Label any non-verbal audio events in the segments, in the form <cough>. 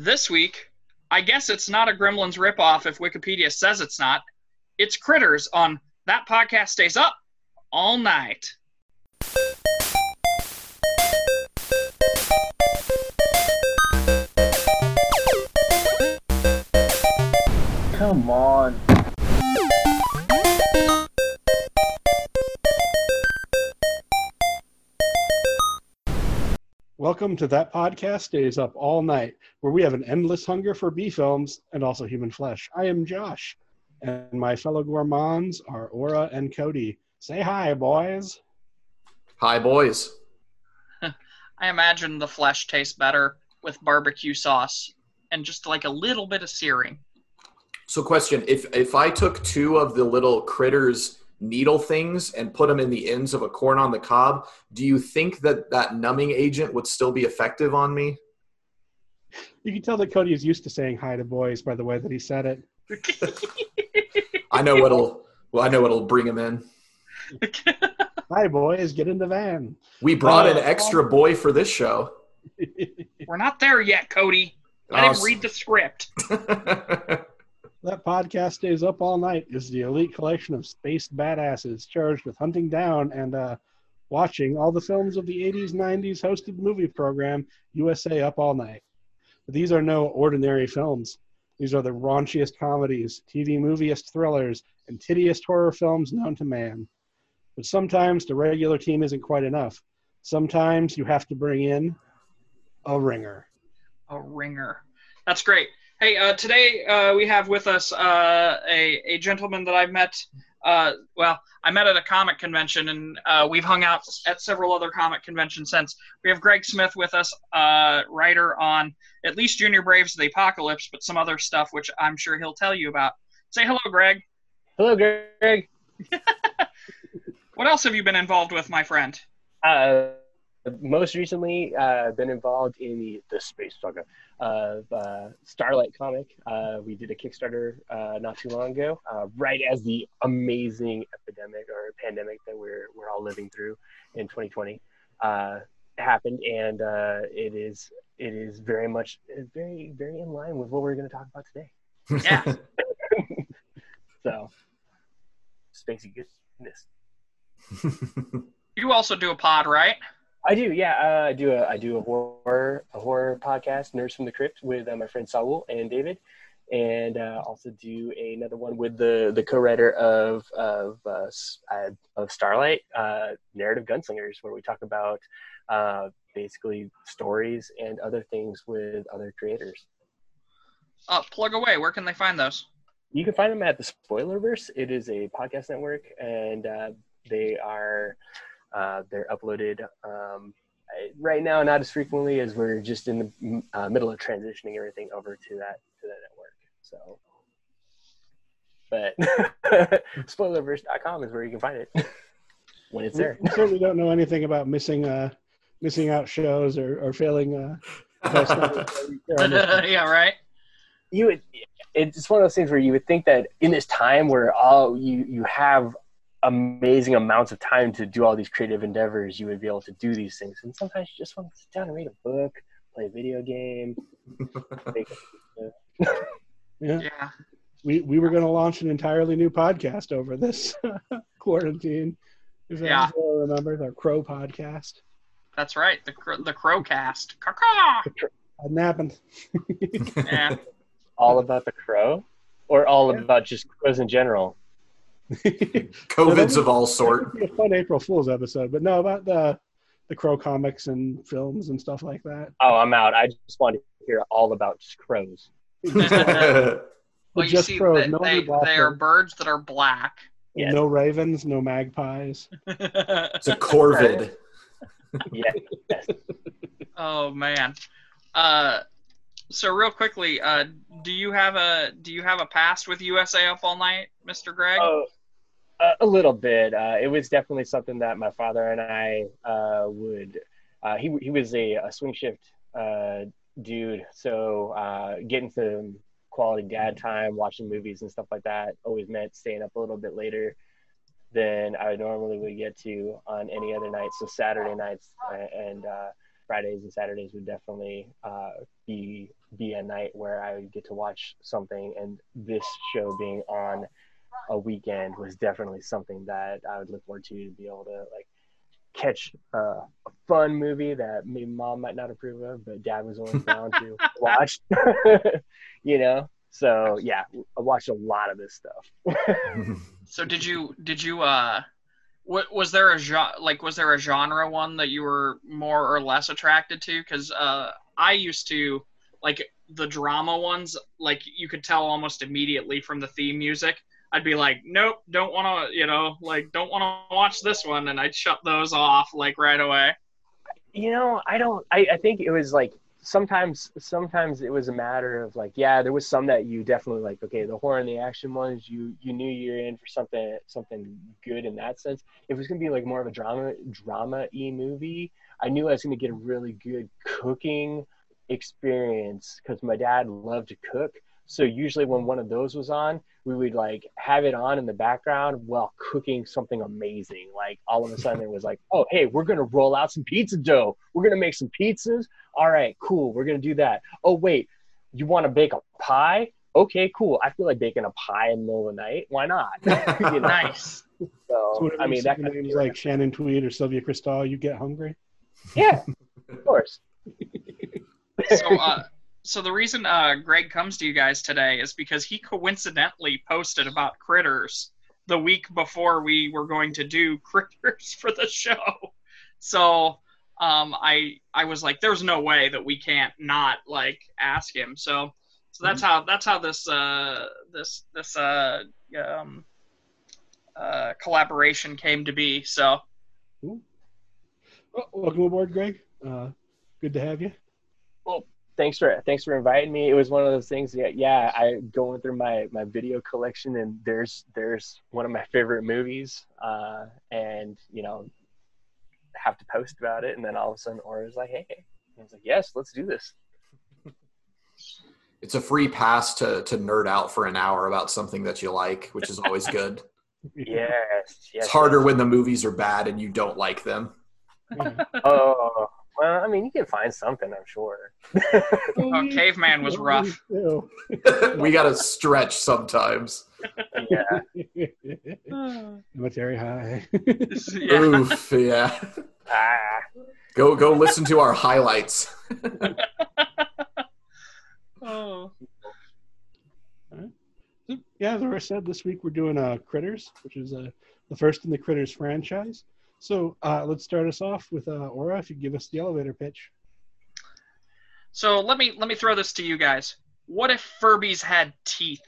This week, I guess it's not a Gremlins ripoff if Wikipedia says it's not. It's Critters on That Podcast Stays Up All Night. Come on. Welcome to That Podcast Stays Up All Night, where we have an endless hunger for B films and also human flesh. I am Josh, and my fellow gourmands are Aura and Cody. Say hi, boys. Hi, boys. <laughs> I imagine the flesh tastes better with barbecue sauce and just like a little bit of searing. So, question: If if I took two of the little critters needle things and put them in the ends of a corn on the cob, do you think that that numbing agent would still be effective on me? You can tell that Cody is used to saying hi to boys by the way that he said it. <laughs> I know what'll. Well, I know what'll bring him in. <laughs> Hi, boys, get in the van. We brought Uh, an extra boy for this show. <laughs> We're not there yet, Cody. Let Oh, him read the script. That podcast stays up all night is the elite collection of spaced badasses charged with hunting down and uh, watching all the films of the 80s, 90s hosted movie program USA Up All Night. But these are no ordinary films. These are the raunchiest comedies, TV moviest thrillers, and tittiest horror films known to man. But sometimes the regular team isn't quite enough. Sometimes you have to bring in a ringer. A ringer. That's great. Hey, uh, today uh, we have with us uh, a, a gentleman that I've met. Uh, well, I met at a comic convention, and uh, we've hung out at several other comic conventions since. We have Greg Smith with us, uh, writer on at least Junior Braves of the Apocalypse, but some other stuff which I'm sure he'll tell you about. Say hello, Greg. Hello, Greg. <laughs> What else have you been involved with, my friend? Most recently, uh, been involved in the, the space saga of uh, Starlight comic. Uh, we did a Kickstarter uh, not too long ago, uh, right as the amazing epidemic or pandemic that we're we're all living through in 2020 uh, happened, and uh, it is it is very much very very in line with what we're going to talk about today. Yeah. <laughs> So, spacey goodness. You also do a pod, right? I do, yeah. Uh, I do a I do a horror a horror podcast, Nerds from the Crypt, with uh, my friend Saul and David, and uh, also do another one with the the co-writer of of uh, uh, of Starlight, uh, Narrative Gunslingers, where we talk about uh, basically stories and other things with other creators. Uh, plug away. Where can they find those? You can find them at the Spoilerverse. It is a podcast network, and uh, they are uh, they're uploaded um, right now, not as frequently as we're just in the uh, middle of transitioning everything over to that to that network. So, but <laughs> spoilerverse.com is where you can find it <laughs> when it's there. We certainly don't know anything about missing uh, missing out shows or, or failing. Uh, <laughs> yeah, right. you would it's one of those things where you would think that in this time where all you you have amazing amounts of time to do all these creative endeavors you would be able to do these things and sometimes you just want to sit down and read a book play a video game <laughs> make <laughs> yeah. Yeah. we we were going to launch an entirely new podcast over this <laughs> quarantine. If Yeah. anyone remembers our Crow podcast. That's right. The cro- the Crowcast. Caw-caw! Hadn't happened. Yeah. all about the crow or all about just crows in general <laughs> COVIDs of all sort. Be a fun April Fool's episode, but no about the the Crow comics and films and stuff like that. oh i'm out i just want to hear all about just crows <laughs> <laughs> well, you just see, crows, They, no they, they are birds. birds that are black. Yes. No ravens, no magpies. it's a corvid. yeah yes. oh man. Uh, so real quickly, uh, do you have a do you have a past with USA Up All Night, Mr. Greg? Oh, a, little bit. Uh, it was definitely something that my father and I uh, would. Uh, he he was a, a swing shift uh, dude, so uh, getting some quality dad time, watching movies and stuff like that, always meant staying up a little bit later than I normally would get to on any other night. So Saturday nights and Fridays and Saturdays would definitely uh, be be a night where I would get to watch something, and this show being on a weekend was definitely something that I would look forward to to be able to like catch uh, a fun movie that maybe mom might not approve of, but dad was always down to <laughs> watch. <laughs> you know, so yeah, I watched a lot of this stuff. <laughs> So did you did you uh what was there a genre like was there a genre one that you were more or less attracted to cuz uh I used to like the drama ones like you could tell almost immediately from the theme music. I'd be like, "Nope, don't want to, you know, like don't want to watch this one." And I'd shut those off like right away. you know i don't I, I think it was like sometimes sometimes it was a matter of like yeah there was some that you definitely like okay the horror and the action ones you you knew you're in for something something good in that sense if it was to be like more of a drama drama e movie i knew i was to get a really good cooking experience because my dad loved to cook so usually when one of those was on we would like have it on in the background while cooking something amazing. Like all of a sudden it was like, oh hey, we're gonna roll out some pizza dough. We're gonna make some pizzas. All right, cool. We're gonna do that. Oh wait, you want to bake a pie? Okay, cool. I feel like baking a pie in the middle of the night. Why not? <laughs> you know? Nice. So So whenever I mean that kind of names like Shannon Tweed or Sylvia Kristel, you get hungry. yeah, of course. <laughs> so uh so the reason uh Greg comes to you guys today is because he coincidentally posted about critters the week before we were going to do <laughs> critters for the show. So um I I was like there's no way that we can't not like ask him. So so that's how that's how this uh this this uh um uh collaboration came to be. So Well, welcome aboard, Greg. Uh, good to have you. Thanks for thanks for inviting me. It was one of those things. Yeah, yeah. I going through my my video collection, and there's there's one of my favorite movies, uh, and you know, have to post about it, and then all of a sudden, Aura's like, "Hey," I was like, "Yes, let's do this." It's a free pass to to nerd out for an hour about something that you like, which is always good. <laughs> Yes, yes. It's harder when the movies are bad and you don't like them. Oh, well, I mean, you can find something, I'm sure. oh, caveman was rough. <laughs> We got to stretch sometimes. Yeah. <sighs> Cemetery High. <laughs> yeah. Oof, yeah. ah, Go go listen to our highlights. <laughs> Oh. yeah, as I said, this week we're doing uh, Critters, which is uh, the first in the Critters franchise. So uh, let's start us off with uh, Aura. If you give us the elevator pitch. So let me let me throw this to you guys. What if Furbies had teeth?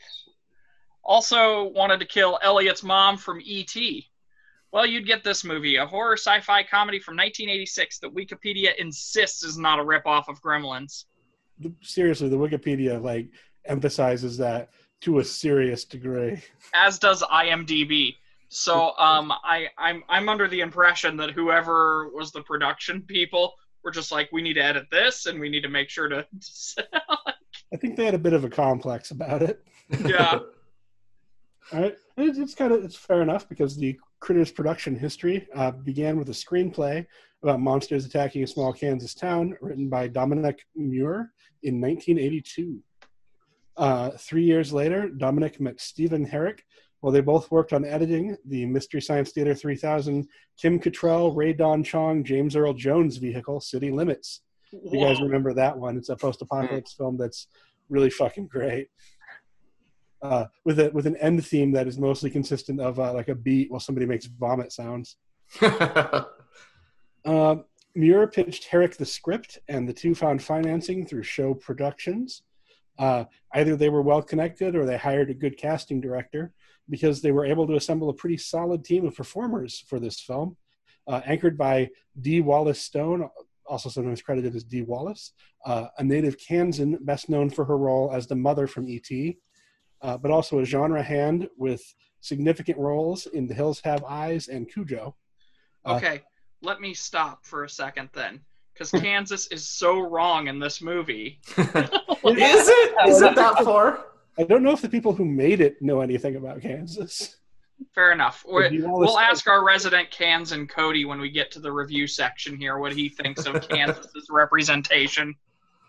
Also wanted to kill Elliot's mom from E.T. Well, you'd get this movie, a horror sci-fi comedy from 1986 that Wikipedia insists is not a ripoff of Gremlins. Seriously, the Wikipedia like emphasizes that to a serious degree. as does IMDb. So um, I, I'm I'm under the impression that whoever was the production people were just like, we need to edit this and we need to make sure to. <laughs> I think they had a bit of a complex about it. yeah, <laughs> All right, it's, it's kind of it's fair enough because the Critters production history uh, began with a screenplay about monsters attacking a small Kansas town, written by Domonic Muir in 1982. Uh, three years later, Dominic met Stephen Herek while they both worked on editing the Mystery Science Theater 3000 Kim Cattrall, Rae Dawn Chong, James Earl Jones vehicle, City Limits. You guys remember that one? It's a post-apocalypse film that's really fucking great. Uh, with a with an end theme that is mostly consistent of uh, like a beat while somebody makes vomit sounds. <laughs> Uh, Muir pitched Herek the script, and the two found financing through Show Productions. Uh, either they were well connected or they hired a good casting director because they were able to assemble a pretty solid team of performers for this film, uh, anchored by Dee Wallace Stone, also sometimes credited as Dee Wallace, uh, a native Kansan, best known for her role as the mother from E.T., uh, but also a genre hand with significant roles in The Hills Have Eyes and Cujo. Uh, Okay, let me stop for a second then, because Kansas is so wrong in this movie. <laughs> Is it? Is it that far? I don't know if the people who made it know anything about Kansas. Fair enough. We- Wallace- We'll ask our resident Kansan Cody when we get to the review section here what he thinks of Kansas's <laughs> representation.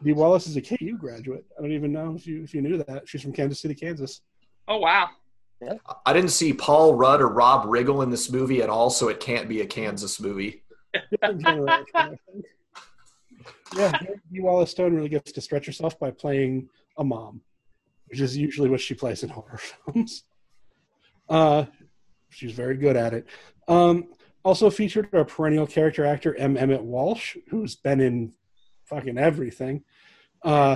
Dee Wallace is a KU graduate. I don't even know if you if you knew that. She's from Kansas City, Kansas. Oh wow. I didn't see Paul Rudd or Rob Riggle in this movie at all, so it can't be a Kansas movie. Different generation, I think. Yeah, Dee Wallace Stone really gets to stretch herself by playing a mom, which is usually what she plays in horror <laughs> films. Uh, she's very good at it. Um, also featured our perennial character actor M. Emmett Walsh, who's been in fucking everything. Uh,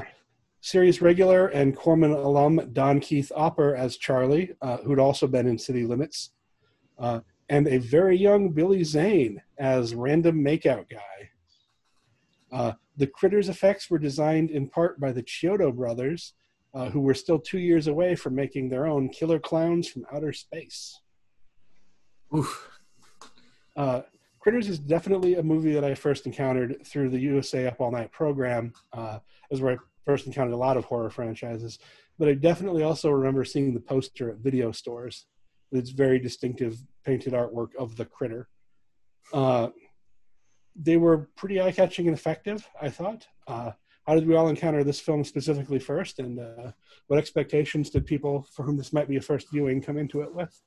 series regular and Corman alum Don Keith Opper as Charlie, uh, who'd also been in City Limits, uh, and a very young Billy Zane as random makeout guy. Uh, the Critters effects were designed in part by the Chiodo brothers, uh, who were still two years away from making their own Killer Clowns from Outer Space. Oof. Uh, Critters is definitely a movie that I first encountered through the USA Up All Night program, uh, is where I first encountered a lot of horror franchises. But I definitely also remember seeing the poster at video stores. with Its very distinctive painted artwork of the critter. Uh, they were pretty eye-catching and effective, I thought. Uh, how did we all encounter this film specifically first, and uh, what expectations did people for whom this might be a first viewing come into it with?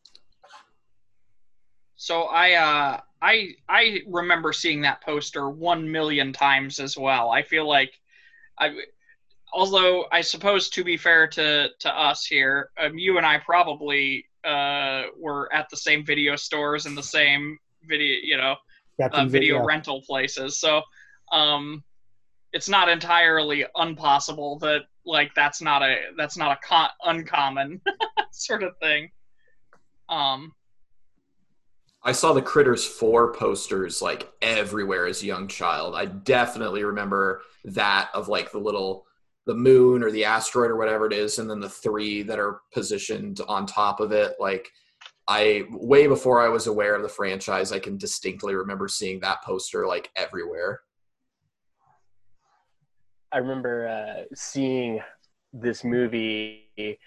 So I uh I I remember seeing that poster one million times as well. I feel like I although I suppose to be fair to to us here, um, you and I probably uh were at the same video stores and the same video you know uh, video Video. rental places. So um it's not entirely unpossible that like that's not a that's not a con- uncommon <laughs> sort of thing. Um I saw the Critters 4 posters like everywhere as a young child. I definitely remember that of like the little the moon or the asteroid or whatever it is and then the three that are positioned on top of it like I way before I was aware of the franchise I can distinctly remember seeing that poster like everywhere. I remember uh, seeing this movie,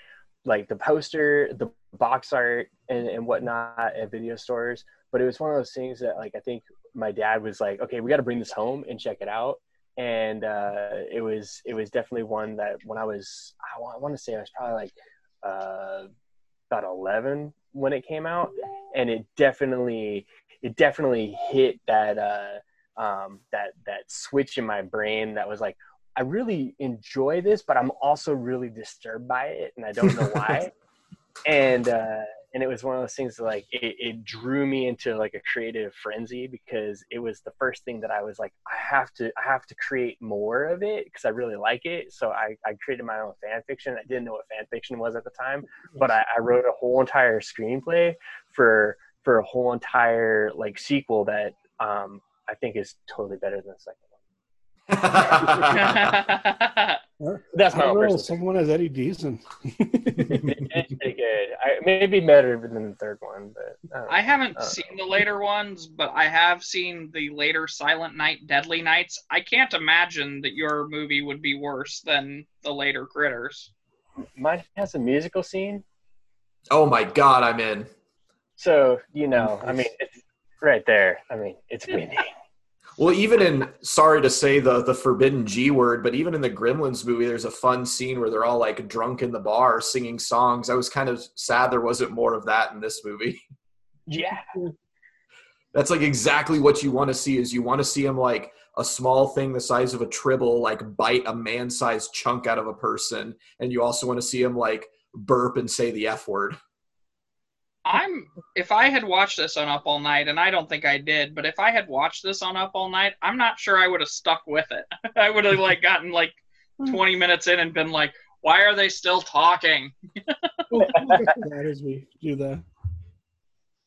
like the poster, the box art, and, and whatnot at video stores. But it was one of those things that, like, I think my dad was like, "Okay, we got to bring this home and check it out." And uh, it was it was definitely one that when I was I want, to say I was probably like uh, about eleven when it came out, and it definitely it definitely hit that uh, um, that that switch in my brain that was like I really enjoy this, but I'm also really disturbed by it, and I don't know <laughs> why. and uh, and it was one of those things that like it, it drew me into like a creative frenzy because it was the first thing that I was like, I have to I have to create more of it because I really like it. So I, I created my own fan fiction. I didn't know what fan fiction was at the time, but I, I wrote a whole entire screenplay for for a whole entire like sequel that um, I think is totally better than the second. <laughs> That's my I don't own know. The personal second one has Eddie Deezen. it's <laughs> pretty good. I, maybe better than the third one, but I. I haven't Uh, seen the later ones, but I have seen the later Silent Night, Deadly Nights. I can't imagine that your movie would be worse than the later Critters. mine has a musical scene, oh my god, I'm in. so you know, I mean, it's right there. I mean, it's <laughs> winning. Well, even in sorry to say the the forbidden G word, but even in the Gremlins movie, there's a fun scene where they're all like drunk in the bar singing songs. I was kind of sad there wasn't more of that in this movie. Yeah, That's like exactly what you want to see. Is you want to see him like a small thing the size of a tribble, like bite a man-sized chunk out of a person, and you also want to see him like burp and say the f word. I'm if I had watched this on Up All Night, and I don't think I did, but if I had watched this on Up All Night, I'm not sure I would have stuck with it. <laughs> I would have like gotten like hmm. 20 minutes in and been like, "Why are they still talking?" We'll, we'll get to that as we do the.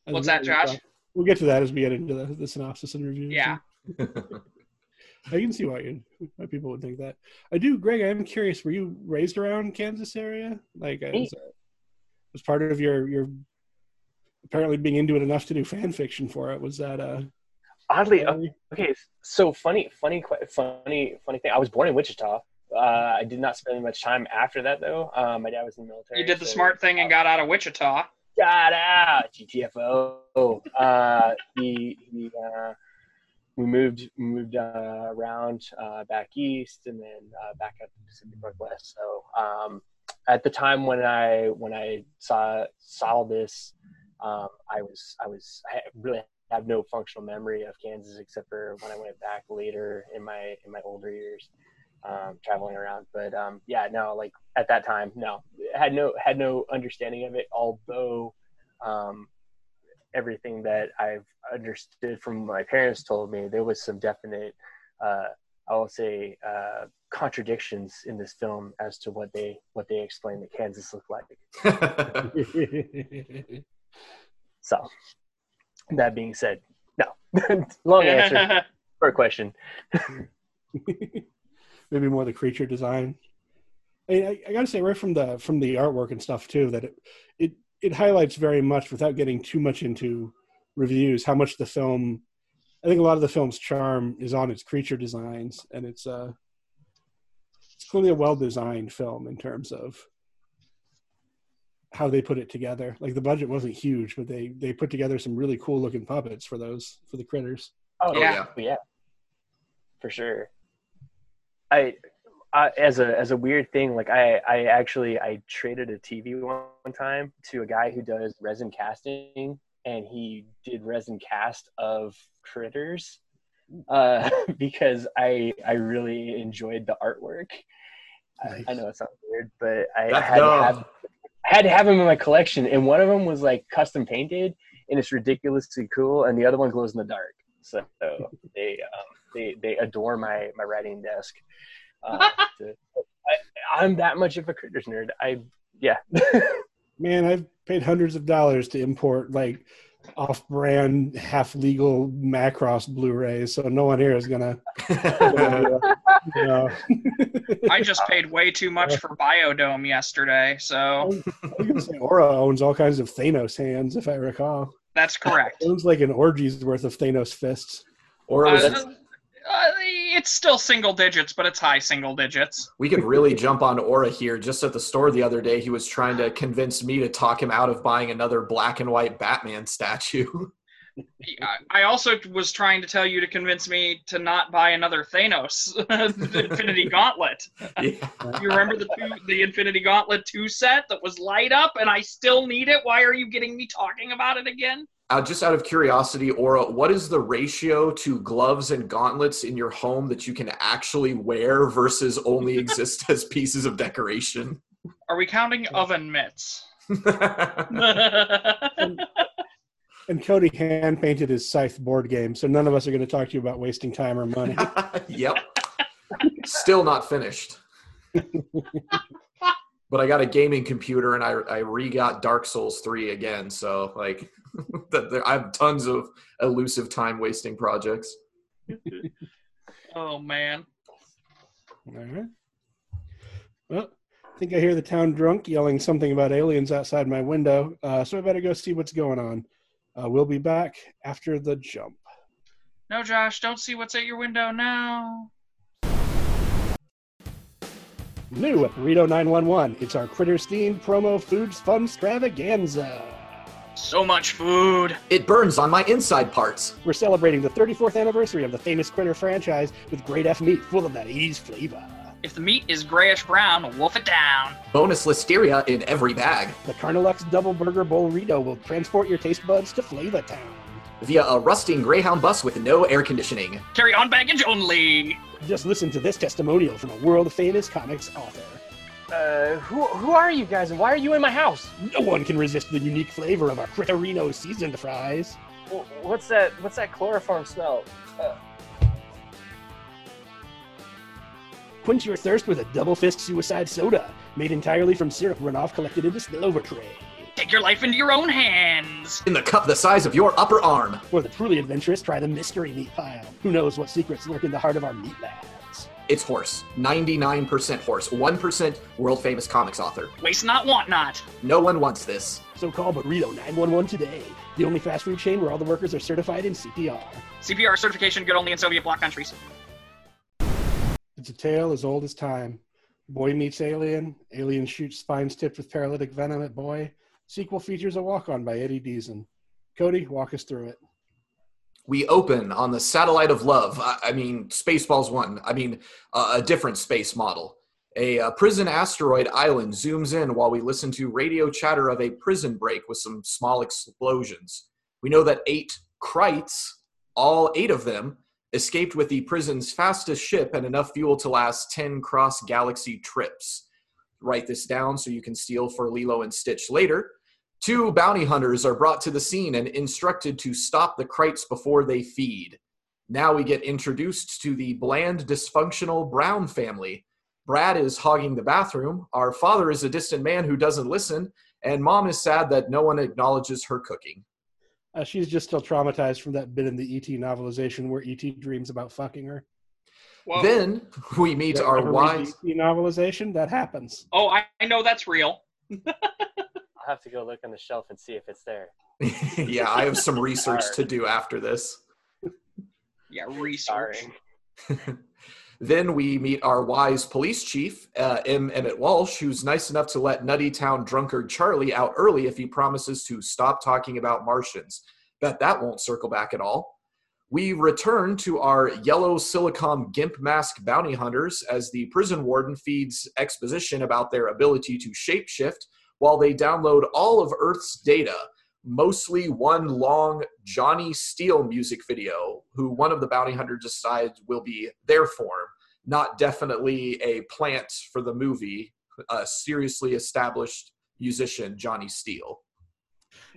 as What's we- that, Josh? We'll get to that as we get into the, the synopsis and review. Yeah. I can see why you why people would think that. I do, Greg. I'm curious. Were you raised around Kansas area? Like, Me. as, was part of your your apparently being into it enough to do fan fiction for it? Was that uh? oddly, uh, okay. So funny, funny, funny, funny thing. I was born in Wichita. Uh, I did not spend much time after that though. Uh, my dad was in the military. You did the so- smart thing and got out of Wichita. Got out GTFO. Uh, he he. Uh, we moved moved uh, around uh, back east and then uh, back up to the Pacific Northwest. So um, at the time when I when I saw saw this, um, I was I was I really have no functional memory of Kansas except for when I went back later in my in my older years, um, traveling around. But um, yeah, no, like at that time, no, had no had no understanding of it. Although um, everything that I've understood from my parents told me, there was some definite, uh, I will say, uh, contradictions in this film as to what they what they explained that Kansas looked like. <laughs> <laughs> <laughs> so, that being said, no. <laughs> Long answer <laughs> for a question. <laughs> Maybe more the creature design. I, I, gotta say, right from the from the artwork and stuff too, that it it it highlights very much without getting too much into reviews how much the film. I think a lot of the film's charm is on its creature designs, and it's uh, it's clearly a well designed film in terms of how they put it together. Like the budget wasn't huge, but they they put together some really cool looking puppets for those for the critters. Oh yeah, yeah, for sure. I, I as a as a weird thing, like I I actually I traded a TV one time to a guy who does resin casting, and he did resin cast of critters uh, <laughs> because I I really enjoyed the artwork. Nice. I, I, know it sounds weird, but I, I had, to have, had to have them in my collection, and one of them was like custom painted, and it's ridiculously cool, and the other one glows in the dark. So they um, they they adore my my writing desk. Uh, <laughs> to, I, am that much of a critters nerd. I yeah. <laughs> Man, I've paid hundreds of dollars to import like off-brand, half-legal Macross Blu-rays, so no one here is gonna. <laughs> you know. I just paid way too much for Biodome yesterday, so. I was say Aura owns all kinds of Thanos hands, if I recall. That's correct. It owns like an orgy's worth of Thanos fists. Aura was. Uh, uh, it's still single digits, but it's high single digits. We could really jump on Aura here. Just at the store the other day, he was trying to convince me to talk him out of buying another black and white Batman statue. <laughs> I also was trying to tell you to convince me to not buy another Thanos <laughs> Infinity <laughs> Gauntlet. Yeah. you remember the two, the Infinity Gauntlet two set that was light up, and I still need it. Why are you getting me talking about it again? Uh, just out of curiosity, Aura, what is the ratio to gloves and gauntlets in your home that you can actually wear versus only <laughs> exist as pieces of decoration? Are we counting oven mitts? and, <laughs> <laughs> and Cody hand painted his scythe board game, so none of us are going to talk to you about wasting time or money. yep. Still not finished. but I got a gaming computer and I I re got Dark Souls 3 again, so like <laughs> that I have tons of elusive time wasting projects. <laughs> oh man. All right. Well, I think I hear the town drunk yelling something about aliens outside my window, uh, so I better go see what's going on. Uh, we'll be back after the jump. No, Josh, don't see what's at your window now. New at Burrito 911, it's our Critters themed promo foods fun extravaganza. So much food. It burns on my inside parts. We're celebrating the 34th anniversary of the famous Critter franchise with great F meat full of that 80s flavor. If the meat is grayish brown, wolf it down. Bonus listeria in every bag. The Carnilux Double Burger Burrito will transport your taste buds to Flavor Town. Via a rusting Greyhound bus with no air conditioning. Carry on baggage only. Just listen to this testimonial from a world famous comics author. Uh, who, who are you guys and why are you in my house? No one can resist the unique flavor of our Critterino seasoned fries. What's that? What's that chloroform smell? Uh. Quench your thirst with a double fist suicide soda, made entirely from syrup runoff collected in a spillover tray. Take your life into your own hands. In the cup the size of your upper arm. For the truly adventurous, try the mystery meat pile. Who knows what secrets lurk in the heart of our meat lab? It's horse. 99% horse. 1% world famous comics author. Waste not, want not. No one wants this. So call Burrito 911 today. The only fast food chain where all the workers are certified in CPR. CPR certification good only in Soviet bloc countries. It's a tale as old as time. Boy meets alien. Alien shoots spines tipped with paralytic venom at boy. Sequel features a walk on by Eddie Deezen. Cody, walk us through it. We open on the satellite of love. I, I mean, Spaceballs one. I mean, uh, a different space model. A, prison asteroid island zooms in while we listen to radio chatter of a prison break with some small explosions. We know that eight Krites, all eight of them, escaped with the prison's fastest ship and enough fuel to last 10 cross galaxy trips. Write this down so you can steal for Lilo and Stitch later. Two bounty hunters are brought to the scene and instructed to stop the Krites before they feed. Now we get introduced to the bland, dysfunctional Brown family. Brad is hogging the bathroom, our father is a distant man who doesn't listen, and mom is sad that no one acknowledges her cooking. Uh, she's just still traumatized from that bit in the ET novelization where ET dreams about fucking her. Whoa. Then we meet Ever our read wise. ET novelization that happens. oh, I, I know that's real. <laughs> I'll have to go look on the shelf and see if it's there. <laughs> yeah, I have some research to do after this. Yeah, research. <laughs> Then we meet our wise police chief, uh, M. Emmett Walsh, who's nice enough to let Nutty Town drunkard Charlie out early if he promises to stop talking about Martians. Bet that won't circle back at all. We return to our yellow silicon gimp mask bounty hunters as the prison warden feeds exposition about their ability to shapeshift while they download all of Earth's data, mostly one long Johnny Steele music video, who one of the bounty hunters decides will be their form, not definitely a plant for the movie, a seriously established musician, Johnny Steele.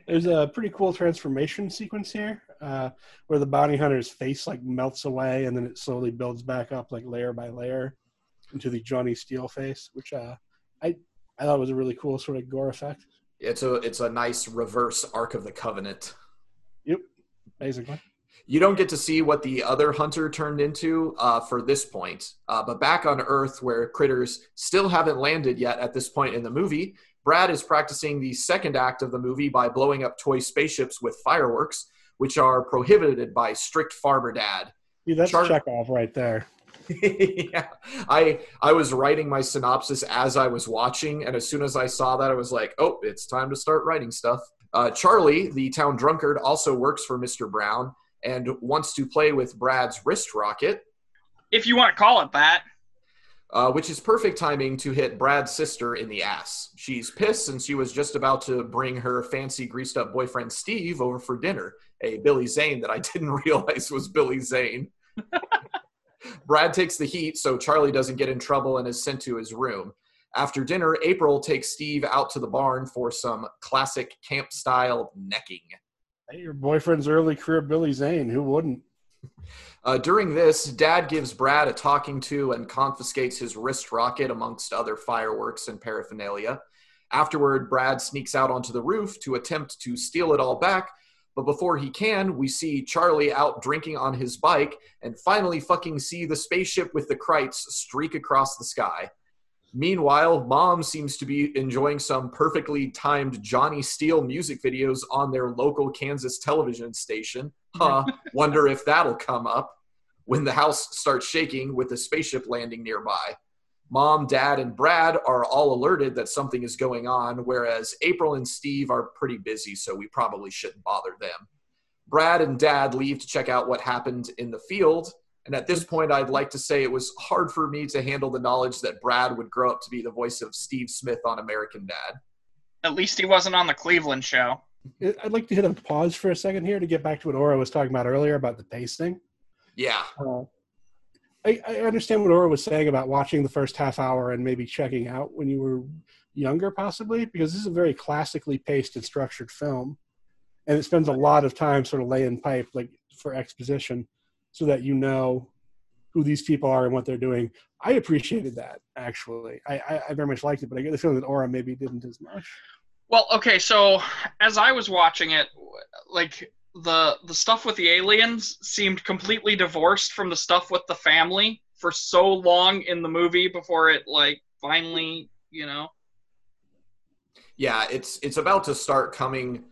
There's a pretty cool transformation sequence here uh, where the bounty hunter's face like melts away and then it slowly builds back up like layer by layer into the Johnny Steele face, which uh, I I thought it was a really cool sort of gore effect. It's a it's a nice reverse Ark of the Covenant. Yep, basically. You don't get to see what the other hunter turned into uh, for this point, uh, but back on Earth, where critters still haven't landed yet at this point in the movie, Brad is practicing the second act of the movie by blowing up toy spaceships with fireworks, which are prohibited by strict farmer dad. Yeah, that's Char- Chekhov right there. <laughs> yeah, I I was writing my synopsis as I was watching, and as soon as I saw that, I was like, "Oh, it's time to start writing stuff." Uh, Charlie, the town drunkard, also works for Mr. Brown and wants to play with Brad's wrist rocket, If you want to call it that. uh, which is perfect timing to hit Brad's sister in the ass. She's pissed since she was just about to bring her fancy greased up boyfriend Steve over for dinner, a Billy Zane that I <laughs> didn't realize was Billy Zane. <laughs> Brad takes the heat so Charlie doesn't get in trouble and is sent to his room. After dinner, April takes Steve out to the barn for some classic camp style necking. Hey, your boyfriend's early career, Billy Zane. Who wouldn't? Uh, during this, Dad gives Brad a talking to and confiscates his wrist rocket amongst other fireworks and paraphernalia. Afterward, Brad sneaks out onto the roof to attempt to steal it all back, but before he can, we see Charlie out drinking on his bike and finally fucking see the spaceship with the Krites streak across the sky. Meanwhile, Mom seems to be enjoying some perfectly timed Johnny Steele music videos on their local Kansas television station. Huh, <laughs> wonder if that'll come up when the house starts shaking with the spaceship landing nearby. Mom, Dad, and Brad are all alerted that something is going on, whereas April and Steve are pretty busy, so we probably shouldn't bother them. Brad and Dad leave to check out what happened in the field, and at this point, I'd like to say it was hard for me to handle the knowledge that Brad would grow up to be the voice of Steve Smith on American Dad. At least he wasn't on the Cleveland show. I'd like to hit a pause for a second here to get back to what Aura was talking about earlier about the pacing. Yeah, Uh, I, I understand what Aura was saying about watching the first half hour and maybe checking out when you were younger, possibly, because this is a very classically paced and structured film. And it spends a lot of time sort of laying pipe, like for exposition, so that you know who these people are and what they're doing. I appreciated that, actually. I, I, I very much liked it, but I get the feeling that Aura maybe didn't as much. Well, okay, so as I was watching it, like the the stuff with the aliens seemed completely divorced from the stuff with the family for so long in the movie before it like finally, you know. yeah, it's it's about to start coming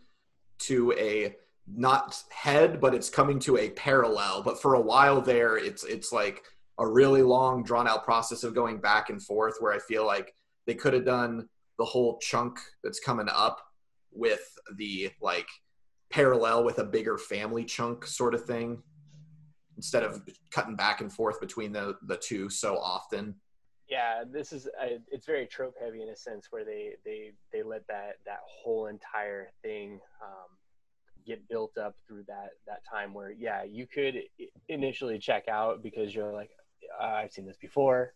to a not head, but it's coming to a parallel. But for a while there, it's it's like a really long, drawn out process of going back and forth. Where I feel like they could have done the whole chunk that's coming up with the like parallel with a bigger family chunk sort of thing instead of cutting back and forth between the the two so often. Yeah, this is uh, it's very trope heavy in a sense where they they they let that that whole entire thing um, get built up through that that time where yeah you could initially check out because you're like uh, I've seen this before,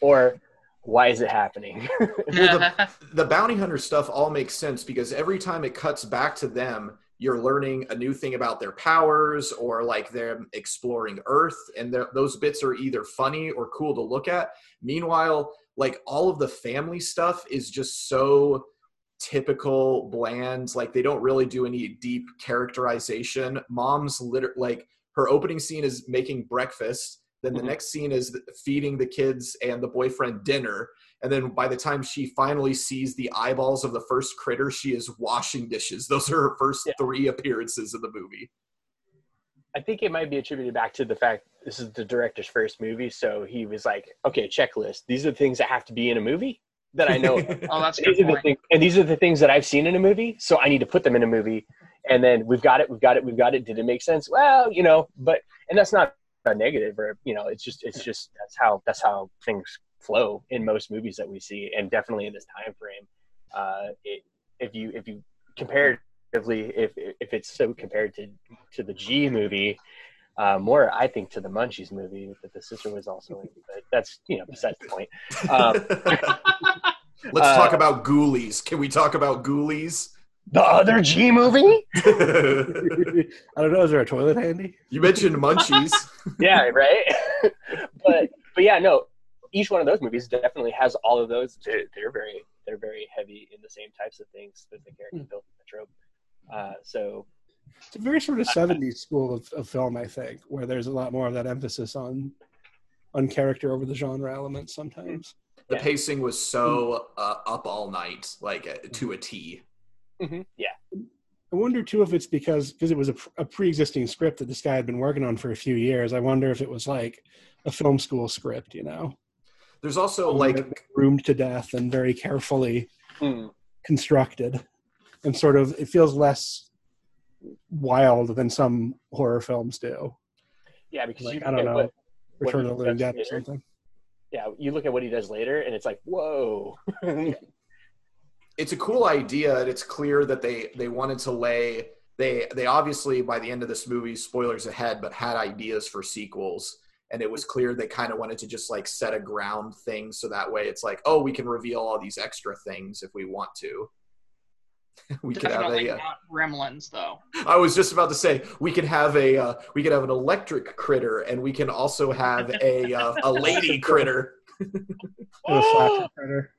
or why is it happening? <laughs> <laughs> Well, the, the bounty hunter stuff all makes sense because every time it cuts back to them, you're learning a new thing about their powers or like them exploring Earth, and those bits are either funny or cool to look at. Meanwhile, like all of the family stuff is just so typical bland like they don't really do any deep characterization mom's liter- like her opening scene is making breakfast then the Mhm. next scene is feeding the kids and the boyfriend dinner and then by the time she finally sees the eyeballs of the first critter she is washing dishes <laughs> those are her first Yeah. three appearances in the movie I think it might be attributed back to the fact this is the director's first movie, so he was like, okay, checklist. These are the things that have to be in a movie that I know. <laughs> oh, that's a And good these, are the point. things, and these are the things that I've seen in a movie, so I need to put them in a movie. And then we've got it, we've got it, we've got it. Did it make sense? Well, you know, but and that's not a negative or you know, it's just it's just that's how that's how things flow in most movies that we see, and definitely in this time frame. Uh, it, if you if you comparatively if if it's so compared to to the G movie, uh, more I think to the Munchies movie that the sister was also in, but that's you know besides the point. Um, <laughs> let's Uh, talk about ghoulies can we talk about ghoulies the other G movie? <laughs> <laughs> I don't know. Is there a toilet handy? you mentioned munchies yeah, right. but but yeah, no. Each one of those movies definitely has all of those. They're, they're very they're very heavy in the same types of things that the character built in the trope. Uh, so It's a very sort of '70s school of, of film, I think, where there's a lot more of that emphasis on on character over the genre elements. Sometimes. the Yeah. pacing was so uh, up all night like uh, to a t yeah, I wonder too if it's because because it was a, a pre-existing script that this guy had been working on for a few years. I wonder if it was like a film school script, you know, there's also like groomed to death and very carefully Hmm. constructed, and sort of it feels less wild than some horror films do. yeah. Because Like, you I look don't at know, what- Return he of the Living does Dead or later. something. yeah, you look at what he does later, and it's like, whoa. <laughs> it's a cool idea and it's clear that they they wanted to lay they they obviously by the end of this movie spoilers ahead but had ideas for sequels and it was clear they kind of wanted to just like set a ground thing so that way it's like oh we can reveal all these extra things if we want to <laughs> we could have Definitely a uh, not Gremlins, though. I was just about to say we could have a uh, we could have an electric critter and we can also have a uh, <laughs> a lady critter And <laughs> a slasher critter.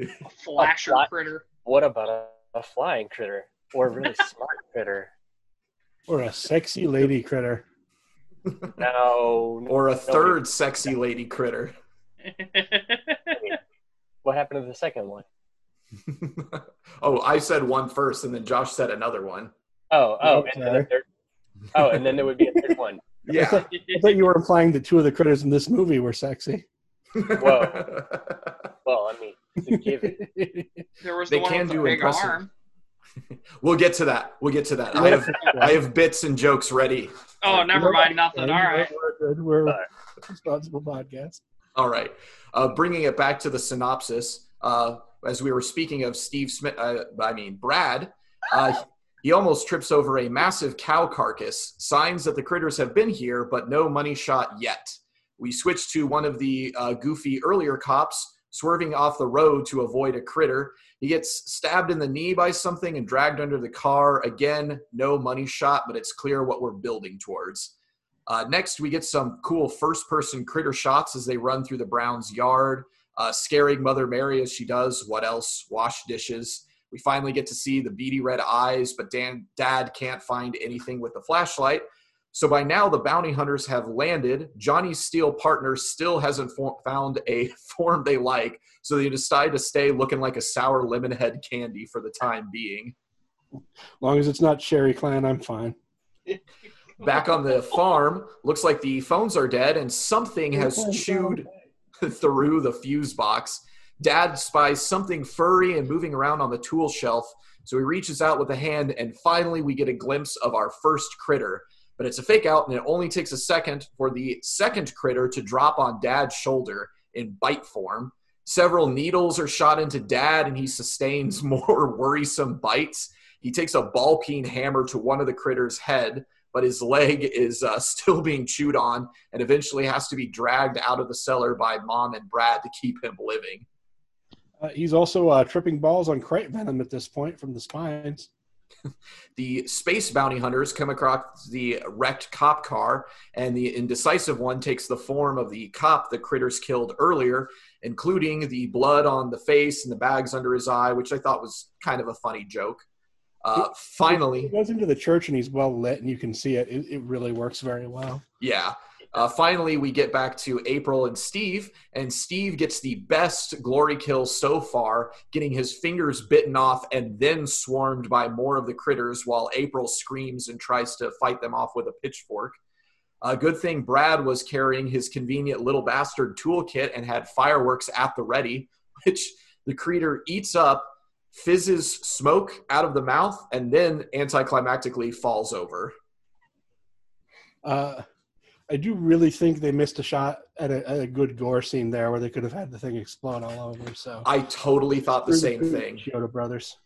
A flasher fly- critter. what about a, a flying critter or a really smart critter? or a sexy lady critter. No. or a third sexy lady critter <laughs> What happened to the second one? <laughs> oh, I said one first, and then Josh said another one. Oh, oh, oh and then a third. Oh, and then there would be a third one. <laughs> Yeah. I thought you were implying that two of the critters in this movie were sexy. Whoa. Well, I mean, it's a given. there was They the one can with the do big impressive- arm. we'll get to that. We'll get to that. I have I have bits and jokes ready. Oh, never mind, nothing. All right. We're good. We're All a responsible podcast. All right. Uh, bringing it back to the synopsis, uh, as we were speaking of Steve Smith, uh, I mean, Brad, uh, he almost trips over a massive cow carcass, signs that the critters have been here, but no money shot yet. We switch to one of the uh, goofy earlier cops swerving off the road to avoid a critter. He gets stabbed in the knee by something and dragged under the car. Again, no money shot, but it's clear what we're building towards. Uh, next, we get some cool first person critter shots as they run through the Browns' yard, uh, scaring Mother Mary as she does what else? Wash dishes. We finally get to see the beady red eyes, but Dan, Dad can't find anything with the flashlight. So by now, the bounty hunters have landed. Johnny's steel partner still hasn't for- found a <laughs> form they like, so they decide to stay looking like a sour lemon head candy for the time being. As long as it's not Sherry Clan, I'm fine. <laughs> Back on the farm, looks like the phones are dead and something has chewed <laughs> through the fuse box. Dad spies something furry and moving around on the tool shelf, So he reaches out with a hand, and finally we get a glimpse of our first critter. But it's a fake out, and it only takes a second for the second critter to drop on Dad's shoulder in bite form. Several needles are shot into Dad, and he sustains <laughs> more worrisome bites. He takes a ball peen hammer to one of the critter's head, but his leg <laughs> is uh, still being chewed on and eventually has to be dragged out of the cellar by Mom and Brad to keep him living. Uh, he's also uh, tripping balls on crate venom at this point from the spines. <laughs> the space bounty hunters come across the wrecked cop car, and the indecisive one takes the form of the cop the critters killed earlier, including the blood on the face and the bags under his eye, which I thought was kind of a funny joke. Uh, finally, he goes into the church and he's well lit, and you can see it. It, it really works very well. Yeah. Uh, finally, we get back to April and Steve, and Steve gets the best glory kill so far, getting his fingers bitten off and then swarmed by more of the critters while April screams and tries to fight them off with a pitchfork. A uh, good thing Brad was carrying his convenient little bastard toolkit and had fireworks at the ready, <laughs> which the creature eats up, fizzes smoke out of the mouth, and then anticlimactically falls over. Uh, I do really think they missed a shot at a, at a, good gore scene there where they could have had the thing explode all over. So I totally thought the same thing. Chiodo brothers.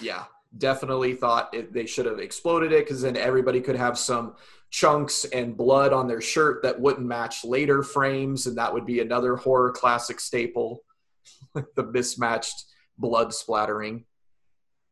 Yeah, definitely thought it, they should have exploded it because then everybody could have some chunks and blood on their shirt that wouldn't match later frames, and that would be another horror classic staple, <laughs> the mismatched blood splattering.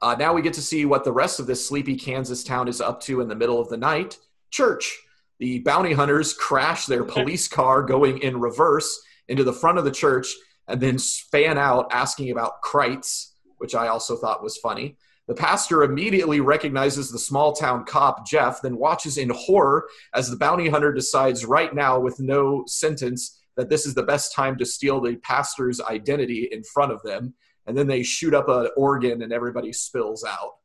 Uh, now we get to see what the rest of this sleepy Kansas town is up to in the middle of the night. Church the bounty hunters crash their police car going in reverse into the front of the church and then span out asking about Krites, which I also thought was funny. The pastor immediately recognizes the small town cop, Jeff, then watches in horror as the bounty hunter decides right now, with no sentence, that this is the best time to steal the pastor's identity in front of them. And then they shoot up an organ and everybody spills out.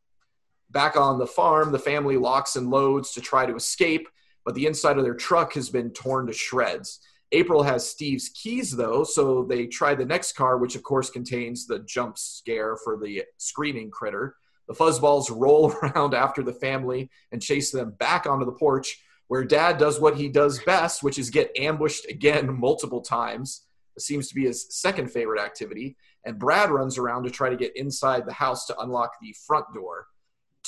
Back on the farm, the family locks and loads to try to escape but the inside of their truck has been torn to shreds. April has Steve's keys though, so they try the next car, which of course contains the jump scare for the screaming critter. The fuzzballs <laughs> roll around after the family and chase them back onto the porch, where dad does what he does best, which is get ambushed again <laughs> multiple times. It seems to be his second favorite activity. And Brad runs around to try to get inside the house to unlock the front door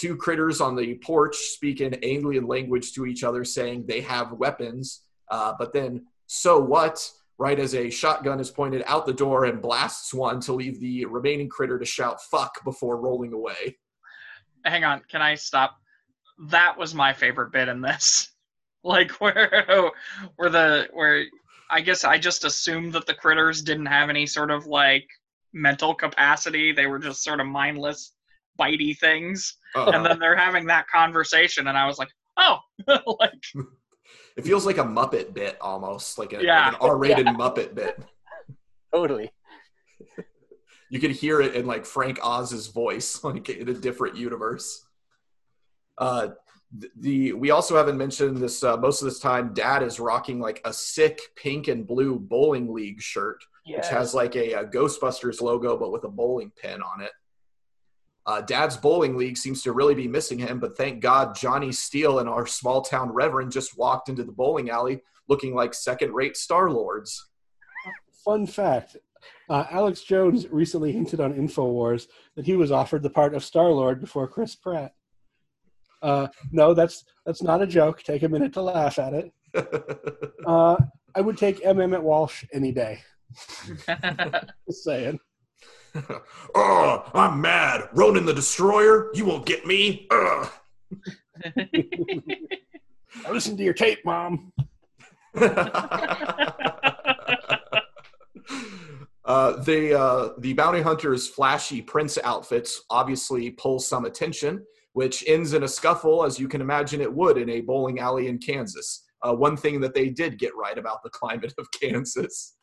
two critters on the porch speak in alien language to each other, saying they have weapons. Uh, but then, so what? Right as a shotgun is pointed out the door and blasts one to leave the remaining critter to shout "fuck" before rolling away. Hang on, can I stop? That was my favorite bit in this. <laughs> Like where, where the where I guess I just assumed that the critters didn't have any sort of like mental capacity. They were just sort of mindless bitey things, uh-huh. and then they're having that conversation, and I was like, oh, <laughs> like <laughs> it feels like a Muppet bit almost, like, a, yeah. like an R-rated yeah. Muppet bit. <laughs> Totally. You could hear it in like Frank Oz's voice, like in a different universe. Uh, the we also haven't mentioned this uh, most of this time. Dad is rocking like a sick pink and blue bowling league shirt, yes. which has like a, a Ghostbusters logo but with a bowling pin on it. Uh, Dad's bowling league seems to really be missing him, but thank God Johnny Steele and our small town reverend just walked into the bowling alley looking like second rate Star Lords. Fun fact uh, Alex Jones recently hinted on InfoWars that he was offered the part of Star Lord before Chris Pratt. Uh, no, that's that's not a joke. Take a minute to laugh at it. <laughs> Uh, I would take M. Emmet Walsh any day. <laughs> Just saying. <laughs> oh, I'm mad. Ronan the Destroyer, you won't get me. I <laughs> listened to your tape, Mom. <laughs> uh, the uh, the bounty hunter's flashy prince outfits obviously pull some attention, which ends in a scuffle, as you can imagine it would in a bowling alley in Kansas. Uh, one thing that they did get right about the climate of Kansas.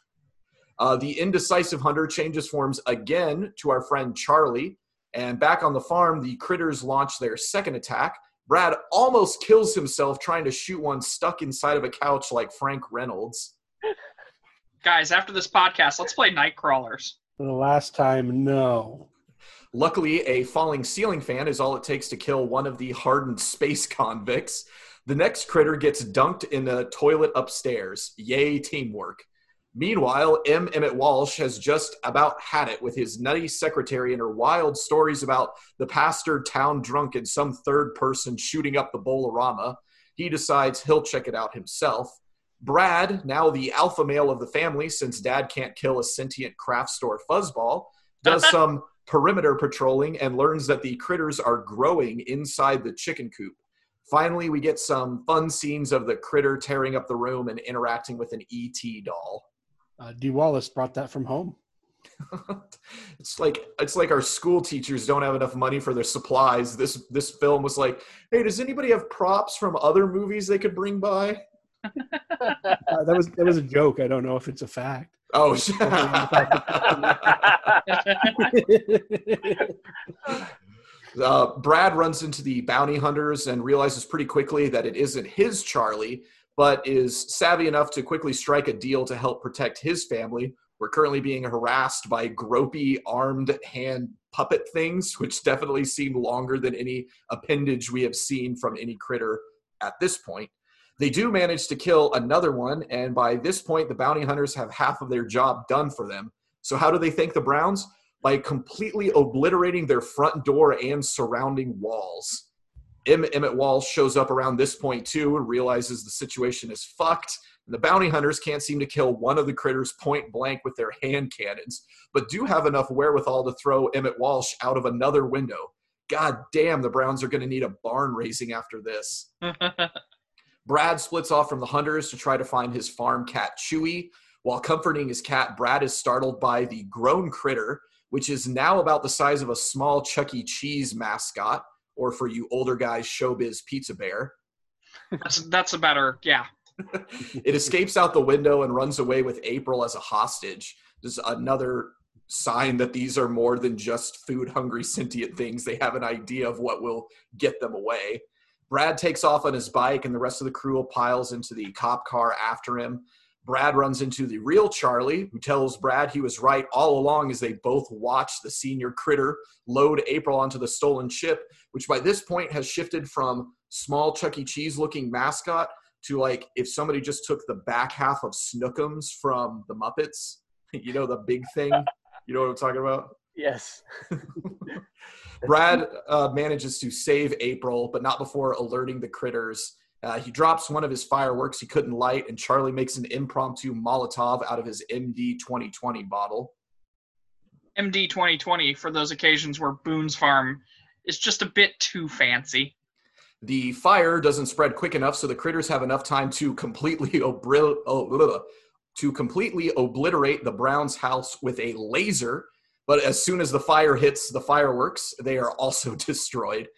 Uh, the indecisive hunter changes forms again to our friend Charlie. And back on the farm, the critters launch their second attack. Brad almost kills himself trying to shoot one stuck inside of a couch like Frank Reynolds. Guys, after this podcast, let's play Night Crawlers. For the last time, no. Luckily, a falling ceiling fan is all it takes to kill one of the hardened space <laughs> convicts. The next critter gets dunked in a toilet upstairs. Yay, teamwork. Meanwhile, M. Emmet Walsh has just about had it with his nutty secretary and her wild stories about the pastor town drunk and some third person shooting up the Bolorama. He decides he'll check it out himself. Brad, now the alpha male of the family since dad can't kill a sentient craft store fuzzball, does some perimeter patrolling and learns that the critters are growing inside the chicken coop. Finally, we get some fun scenes of the critter tearing up the room and interacting with an ET doll. Uh, Dee Wallace brought that from home. <laughs> it's like it's like our school teachers don't have enough money for their supplies. This this film was like, hey, does anybody have props from other movies they could bring by? <laughs> Uh, that was that was a joke. I don't know if it's a fact. Oh, <laughs> uh, Brad runs into the bounty hunters and realizes pretty quickly that it isn't his Charlie, but is savvy enough to quickly strike a deal to help protect his family. We're currently being harassed by gropey armed hand puppet things, which definitely seem longer than any appendage we have seen from any critter at this point. They do manage to kill another one, and by this point, the bounty hunters have half of their job done for them. So, how do they thank the Browns? By completely obliterating their front door and surrounding walls. Emmet Walsh shows up around this point too and realizes the situation is fucked. And the bounty hunters can't seem to kill one of the critters point blank with their hand cannons, but do have enough wherewithal to throw Emmet Walsh out of another window. God damn, the Browns are going to need a barn raising after this. <laughs> Brad splits off from the hunters to try to find his farm cat Chewy. While comforting his cat, Brad is startled by the grown critter, which is now about the size of a small Chuck E. Cheese mascot, or for you older guys, Showbiz Pizza Bear. that's that's a better yeah. <laughs> it escapes out the window and runs away with April as a hostage. There's another sign that these are more than just food hungry sentient things. They have an idea of what will get them away. Brad takes off on his bike, and the rest of the crew piles into the cop car after him. Brad runs into the real Charlie, who tells Brad he was right all along as they both watch the senior critter load April onto the stolen ship, which by this point has shifted from small Chuck E. Cheese looking mascot to like if somebody just took the back half of Snookums from the Muppets, <laughs> you know, the big thing. You know what I'm talking about? Yes. <laughs> Brad uh, manages to save April, but not before alerting the critters. Uh, he drops one of his fireworks he couldn't light, and Charlie makes an impromptu Molotov out of his MD 2020 bottle. MD 2020 for those occasions where Boone's Farm is just a bit too fancy. The fire doesn't spread quick enough, so the critters have enough time to completely <laughs> obri- oh, to completely obliterate the Browns' house with a laser but as soon as the fire hits the fireworks, they are also <laughs> destroyed.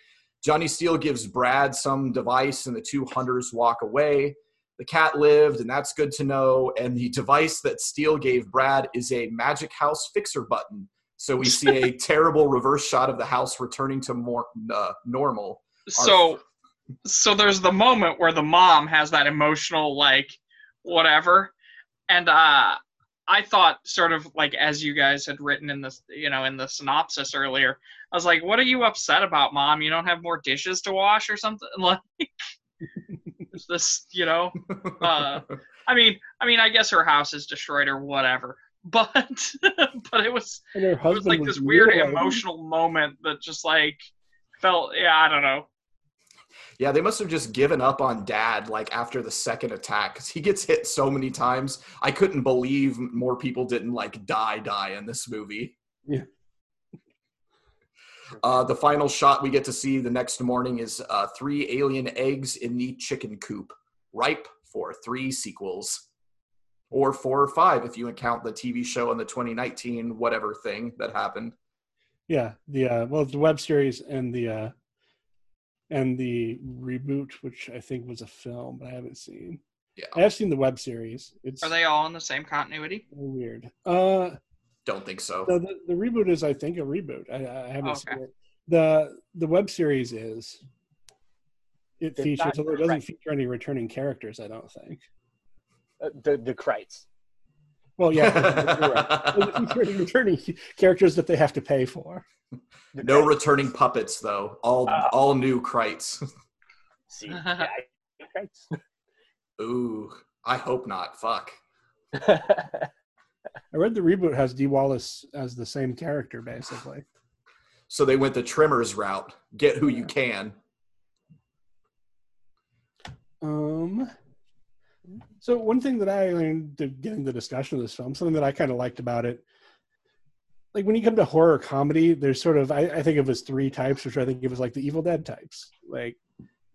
Johnny Steele gives Brad some device, and the two hunters walk away. The cat lived, and that's good to know. And the device that Steele gave Brad is a magic house fixer button. So we see a <laughs> terrible reverse shot of the house returning to more uh, normal. So, Our... so there's the moment where the mom has that emotional like whatever, and uh, I thought sort of like as you guys had written in this, you know, in the synopsis earlier, I was like, "What are you upset about, mom? You don't have more dishes to wash or something?" <laughs> Like, is this, you know? Uh, I mean, I mean, I guess her house is destroyed or whatever, but <laughs> but it was it was like was this weird emotional moment that just like felt, yeah, I don't know. Yeah, they must have just given up on dad like after the second attack because he gets hit so many times. I couldn't believe more people didn't like die die in this movie. Yeah. Uh, the final shot we get to see the next morning is uh, three alien eggs in the chicken coop, ripe for three sequels, or four or five if you count the TV show and the 2019 whatever thing that happened. Yeah, the uh, well, the web series and the uh, and the reboot, which I think was a film, but I haven't seen. Yeah, I have seen the web series. It's are they all in the same continuity? Weird. Uh, don't think so. The, the, the reboot is, I think, a reboot. I, I haven't okay. seen it. the The web series is. It it's features, although it doesn't feature any returning characters. I don't think. Uh, the the Krites. Well, yeah, you're right. <laughs> returning, returning characters that they have to pay for. no returning puppets though. All Ah. all new Krites. <laughs> See, yeah, I- <laughs> Ooh, I hope not. Fuck. I read the reboot has Dee Wallace as the same character, basically. So they went the Tremors route. Get who you can. Um. So one thing that I learned to the discussion of this film, something that I kind of liked about it, like when you come to horror comedy, there's sort of I, I think of as three types, which I think it was like the Evil Dead types. Like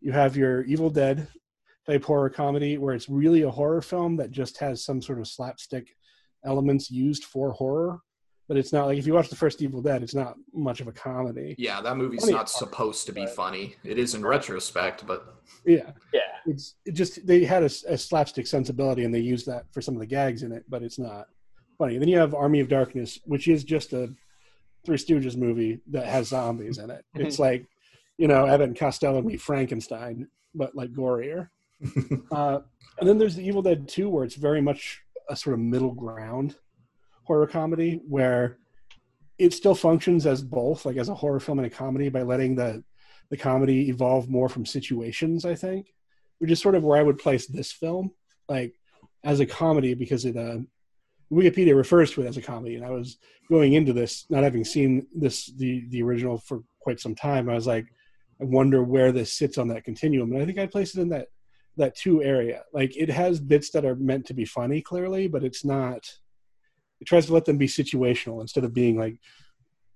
you have your Evil Dead type horror comedy where it's really a horror film that just has some sort of slapstick elements used for horror, but it's not like if you watch the first Evil Dead, it's not much of a comedy. Yeah, that movie's Funny not part, supposed to be but- funny. It is in retrospect, but Yeah. yeah. it's it just they had a, a slapstick sensibility and they used that for some of the gags in it, but it's not funny. then you have Army of Darkness, which is just a Three Stooges movie that has zombies in it. It's like you know Abbott and Costello meet Frankenstein, but like gorier. <laughs> uh, and then there's the Evil Dead 2, where it's very much a sort of middle ground horror comedy where it still functions as both, like as a horror film and a comedy, by letting the the comedy evolve more from situations. I think, which is sort of where I would place this film, like as a comedy, because it uh, Wikipedia refers to it as a comedy, and I was going into this not having seen this the the original for quite some time. I was like, I wonder where this sits on that continuum, and I think I place it in that that two area. Like it has bits that are meant to be funny, clearly, but it's not. It tries to let them be situational instead of being like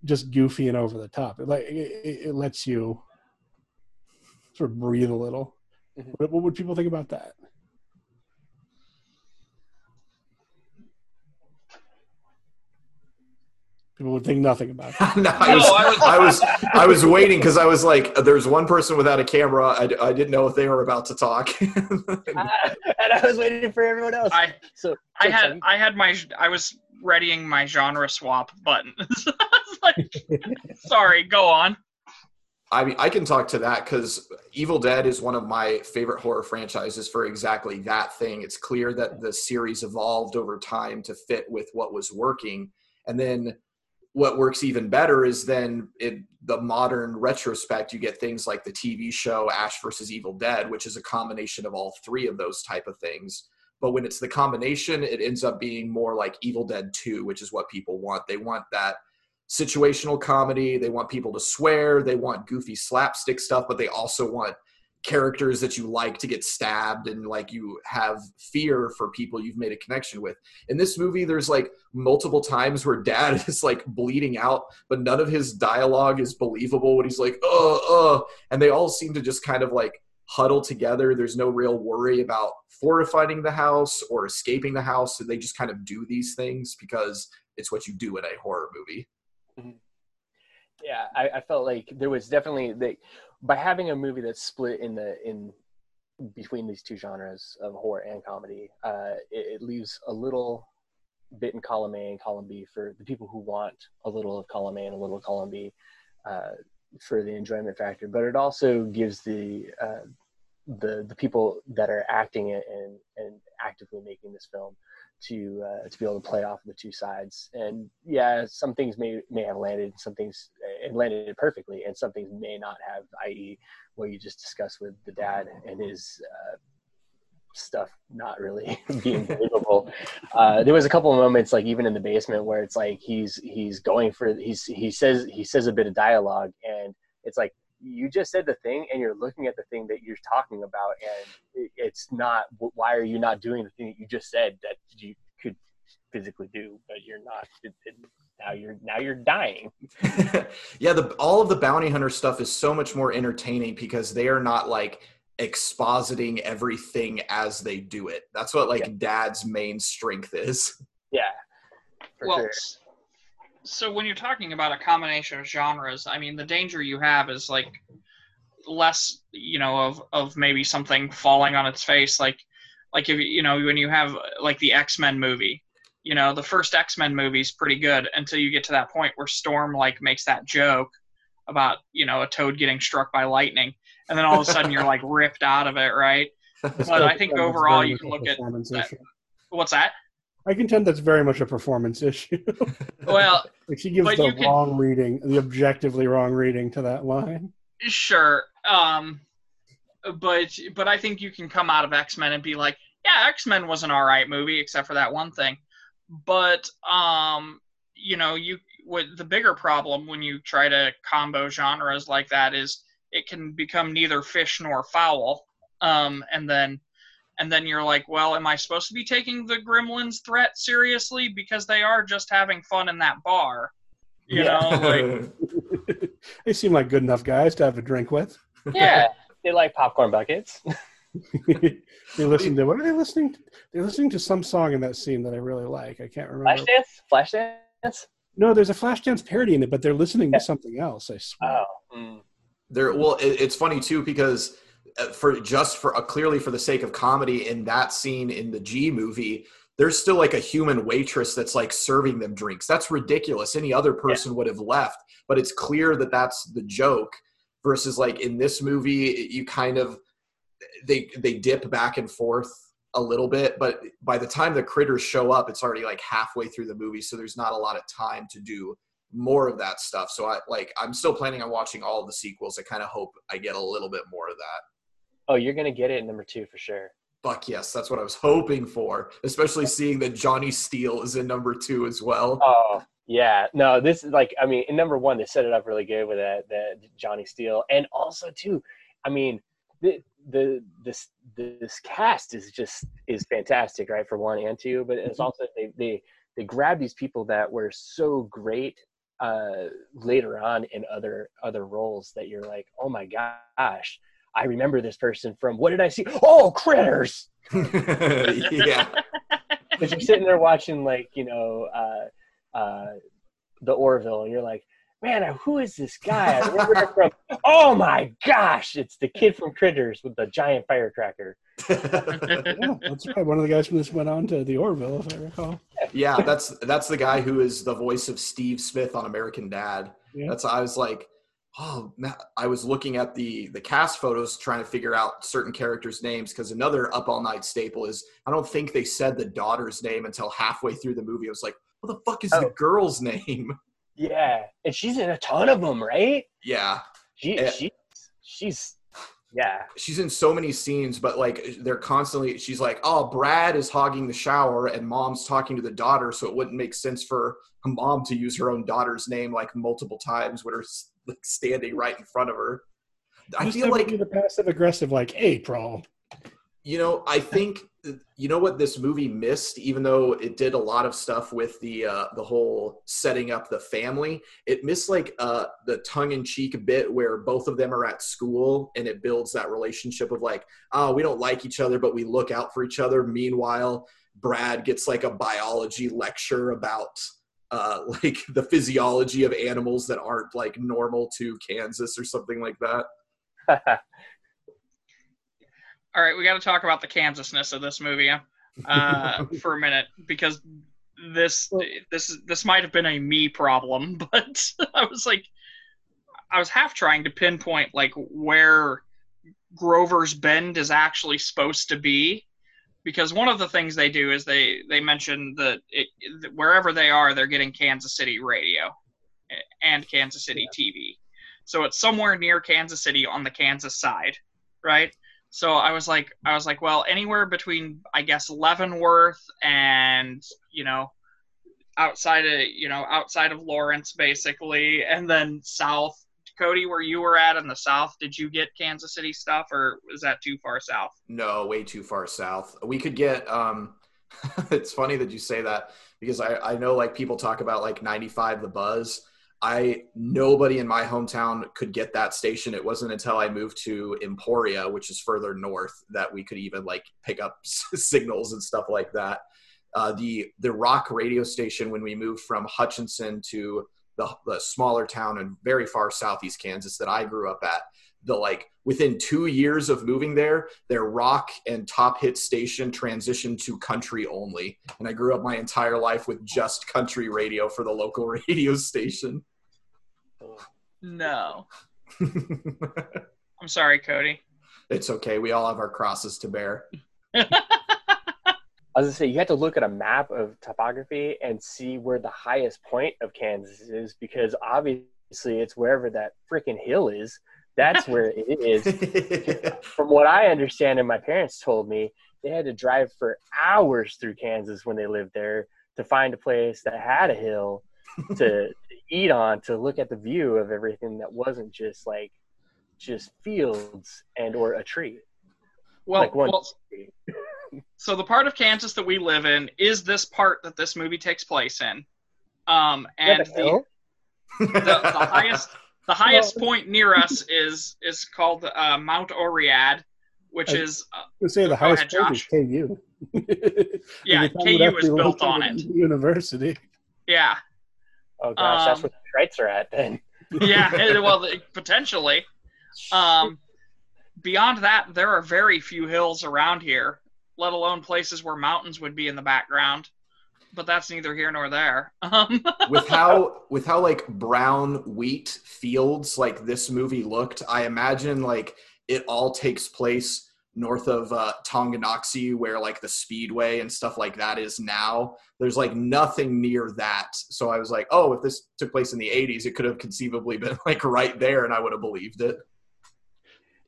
just goofy and over the top. It like it, it it lets you sort of breathe a little. Mhm. What, what would people think about that? People would think nothing about it. <laughs> no, I was, I was- I was, waiting because I was like, "There's one person without a camera." I, I didn't know if they were about to talk. <laughs> and I was waiting for everyone else. I so I had Tim, I had my I was readying my genre swap button. <laughs> Like, sorry, go on. I mean, I can talk to that because Evil Dead is one of my favorite horror franchises for exactly that thing. It's clear that the series evolved over time to fit with what was working, and then what works even better is then in the modern retrospect, you get things like the TV show Ash versus Evil Dead, which is a combination of all three of those type of things. But when it's the combination, it ends up being more like Evil Dead 2, which is what people want. They want that situational comedy. They want people to swear. They want goofy slapstick stuff, but they also want characters that you like to get stabbed and like you have fear for people you've made a connection with. In this movie, there's like multiple times where dad <laughs> is like bleeding out, but none of his dialogue is believable when he's like, uh, uh, and they all seem to just kind of like huddle together. There's no real worry about fortifying the house or escaping the house. So they just kind of do these things because it's what you do in a horror movie. yeah, I, I felt like there was definitely the by having a movie that's split in the in between these two genres of horror and comedy, uh, it, it leaves a little bit in column A and column B for the people who want a little of column A and a little of column B uh, for the enjoyment factor. But it also gives the uh, the the people that are acting it and and actively making this film to uh, to be able to play off the two sides. And yeah, some things may may have landed, some things it landed perfectly, and some things may not have. I.e., what you just discussed with the dad and his uh, stuff not really <laughs> being believable. Uh, there was a couple of moments, like even in the basement, where it's like he's he's going for he's he says he says a bit of dialogue, and it's like you just said the thing and you're looking at the thing that you're talking about and it- it's not why are you not doing the thing that you just said that you could physically do but you're not it, it, now you're now you're dying <laughs> yeah, the all of the bounty hunter stuff is so much more entertaining because they are not like expositing everything as they do it. That's what like Yeah. dad's main strength is. yeah for well, sure. so when you're talking about a combination of genres, I mean, the danger you have is like less, you know, of of maybe something falling on its face, like like if you you know when you have like the X Men movie. You know, the first X Men movie is pretty good until you get to that point where Storm like makes that joke about you know a toad getting struck by lightning, and then all of a sudden you're like ripped out of it, right? <laughs> But I think overall you can look at that- What's that? I contend that's very much a performance issue. <laughs> Well, <laughs> like she gives the you can- wrong reading, the objectively wrong reading to that line. sure. Um, but but I think you can come out of X Men and be like, yeah, X Men was an all right movie except for that one thing. But um, you know, you what the bigger problem when you try to combo genres like that is it can become neither fish nor fowl. Um, and then and then you're like, well, am I supposed to be taking the Gremlins threat seriously because they are just having fun in that bar? You Yeah. know, like <laughs> they seem like good enough guys to have a drink with. Yeah, <laughs> they like popcorn buckets. <laughs> they listen to what are they listening to? They're listening to some song in that scene that I really like. I can't remember. Flashdance, Flashdance. No, there's a Flashdance parody in it, but they're listening Yeah. to something else. I swear. Oh, mm. There, well, it, it's funny too because uh, for just for uh, clearly for the sake of comedy in that scene in the G movie, there's still like a human waitress that's like serving them drinks. That's ridiculous. Any other person would have left, but it's clear that that's the joke. Versus like in this movie, you kind of they they dip back and forth a little bit, but by the time the critters show up, it's already like halfway through the movie, so there's not a lot of time to do more of that stuff. So I like I'm still planning on watching all the sequels. I kind of hope I get a little bit more of that. oh, you're gonna get it in number two for sure. Fuck yes, that's what I was hoping for. Especially seeing that Johnny Steele is in number two as well. Oh yeah, no, this is like I mean, in number one they set it up really good with that that Johnny Steele, and also too, I mean, the the this this cast is just is fantastic, right? For one and two, but it's Mhm. also they they they grab these people that were so great uh later on in other other roles that you're like, oh my gosh. I remember this person from what did I see? Oh, critters! <laughs> <laughs> yeah, Because you're sitting there watching, like, you know, uh, uh, the Orville, and you're like, man, who is this guy? I remember him from, <laughs> oh my gosh, it's the kid from Critters with the giant firecracker. Yeah, that's right. One of the guys from this went on to the Orville, if I recall. Yeah. That's that's the guy who is the voice of Steve Smith on American Dad. Yeah. That's I was like, oh, man. I was looking at the the cast photos trying to figure out certain characters' names because another Up All Night staple is I don't think they said the daughter's name until halfway through the movie. I was like, what the fuck is the Oh. girl's name? <laughs> Yeah, and she's in a ton of them, right? Yeah, She, Yeah. she, she's, yeah, she's in so many scenes, but like they're constantly. She's like, "Oh, Brad is hogging the shower, and mom's talking to the daughter, so it wouldn't make sense for a mom to use her own daughter's name like multiple times when her like standing right in front of her." I Just feel never like do the passive aggressive, like, April. You know i think you know what this movie missed? Even though it did a lot of stuff with the uh the whole setting up the family it missed like uh the tongue-in-cheek bit where both of them are at school and it builds that relationship of like oh we don't like each other but we look out for each other. Meanwhile brad gets like a biology lecture about uh <laughs> like the physiology of animals that aren't like normal to kansas or something like that <laughs> all right, we got to talk about the Kansasness of this movie uh, <laughs> for a minute because this this this might have been a me problem, <laughs> but I was like, I was half trying to pinpoint like where Grover's Bend is actually supposed to be, because one of the things they do is they they mention that it, wherever they are, they're getting Kansas City radio and Kansas City TV, so it's somewhere near Kansas City on the Kansas side, right? So I was like, I was like, well, anywhere between I guess Leavenworth and you know, outside of you know outside of Lawrence basically, and then south. Cody, where you were at in the south, did you get Kansas City stuff, or was that too far south? No, way too far south. We could get. um <laughs> It's funny that you say that because I I know like people talk about like 95 the buzz. I nobody in my hometown could get that station. It wasn't until I moved to Emporia, which is further north, that we could even like pick up <laughs> signals and stuff like that. Uh, the the rock radio station when we moved from Hutchinson to the, the smaller town and very far southeast Kansas that I grew up at, the like within two years of moving there, their rock and top hit station transitioned to country only. And I grew up my entire life with just country radio for the local <laughs> radio station. No, <laughs> I'm sorry, Cody. it's okay. We all have our crosses to bear. I'll <laughs> I was gonna say you have to look at a map of topography and see where the highest point of Kansas is because obviously it's wherever that freaking hill is. That's where it is. <laughs> From what I understand, and my parents told me, they had to drive for hours through Kansas when they lived there to find a place that had a hill to eat on, to look at the view of everything that wasn't just like just fields and or a tree. Well, like one well, tree. <laughs> so the part of Kansas that we live in is this part that this movie takes place in. Um, and Is that the, the, the highest the <laughs> highest point near us is is called uh, Mount Oread, which I- is uh, would say the highest ahead, point is KU. <laughs> yeah, And the town would KU is built on it. University. Yeah, Oh gosh, that's Um, where the Krites are at then. <laughs> yeah. <laughs> well, potentially. Um, beyond that, there are very few hills around here, let alone places where mountains would be in the background. But that's neither here nor there. <laughs> Um, with how with how like brown wheat fields like this movie looked, I imagine like it all takes place north of uh, Tonganoxie, where like the speedway and stuff like that is now. There's like nothing near that, so I was like, oh, if this took place in the '80s, it could have conceivably been <laughs> like right there, and I would have believed it.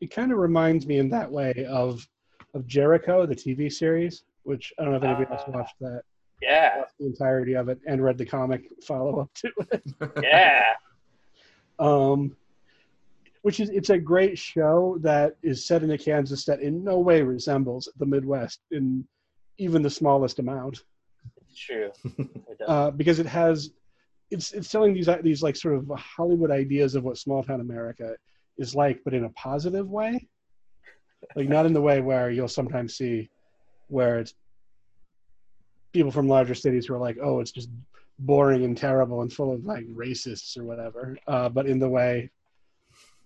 It kind of reminds me in that way of of Jericho, the TV series, which I don't know if anybody else Ah. watched that, yeah, watched the entirety of it, and read the comic follow up to it. yeah. <laughs> um, which is it's a great show that is set in a Kansas that in no way resembles the Midwest in even the smallest amount, It's true. <laughs> It uh, because it has it's it's telling these these like sort of Hollywood ideas of what small town America is like, but in a positive way, like not in the way where you'll sometimes see where it's people from larger cities who are like, oh, it's just boring and terrible and full of like racists or whatever, uh, but in the way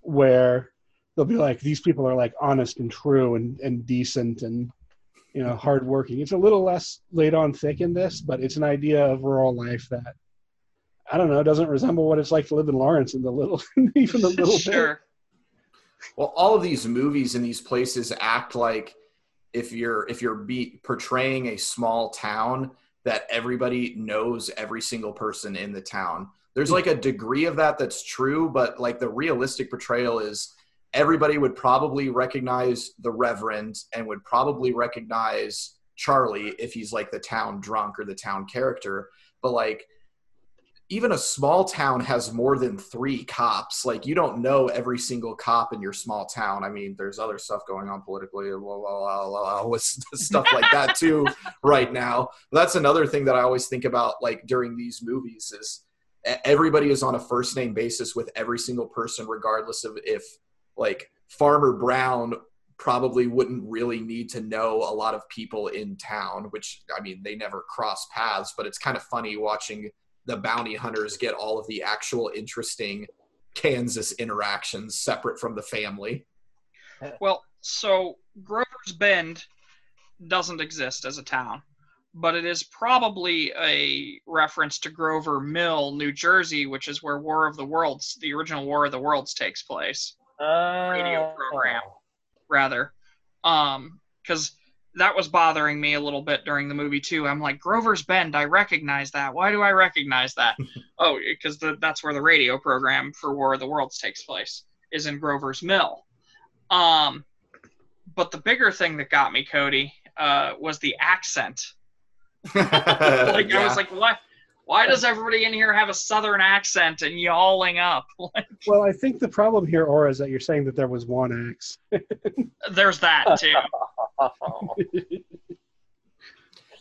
where they'll be like, these people are like honest and true and, and decent and you know hardworking. It's a little less laid on thick in this, but it's an idea of rural life that I don't know doesn't resemble what it's like to live in Lawrence in the little <laughs> even a little bit. <laughs> sure. Well, all of these movies in these places act like if you're if you're be, portraying a small town that everybody knows every single person in the town. There's like a degree of that that's true, but like the realistic portrayal is everybody would probably recognize the reverend and would probably recognize Charlie if he's like the town drunk or the town character. But like even a small town has more than three cops. Like you don't know every single cop in your small town. I mean, there's other stuff going on politically, blah, blah, blah, blah, <laughs> stuff like that too right now. But that's another thing that I always think about, like during these movies, is everybody is on a first name basis with every single person, regardless of if like Farmer Brown probably wouldn't really need to know a lot of people in town, which I mean, they never cross paths, but it's kind of funny watching the bounty hunters get all of the actual interesting Kansas interactions separate from the family. Well, so Grover's Bend doesn't exist as a town, but it is probably a reference to Grover Mill, New Jersey, which is where War of the Worlds, the original War of the Worlds, takes place. radio program. Rather, um, because that was bothering me a little bit during the movie too. I'm like Grover's Bend, I recognize that. Why do I recognize that? <laughs> oh, because that's where the radio program for War of the Worlds takes place is in Grover's Mill. Um, but the bigger thing that got me, Cody, uh, was the accent. <laughs> Like I was like, what? Why does everybody in here have a southern accent and yawling up? <laughs> Like, Well, I think the problem here, Aura, is that you're saying that there was one axe. <laughs> there's that too.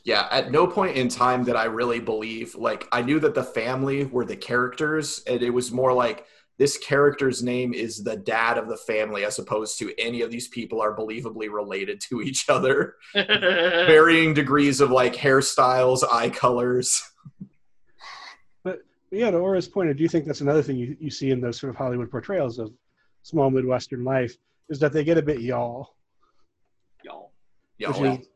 Yeah, at no point in time did I really believe, like, I knew that the family were the characters, and it was more like this character's name is the dad of the family, as opposed to any of these people are believably related to each other. <laughs> Varying degrees of like hairstyles, eye colors. But yeah, to Aura's point, I do think that's another thing you, you see in those sort of Hollywood portrayals of small Midwestern life is that they get a bit y'all. Y'all. Yeah, Which well, is,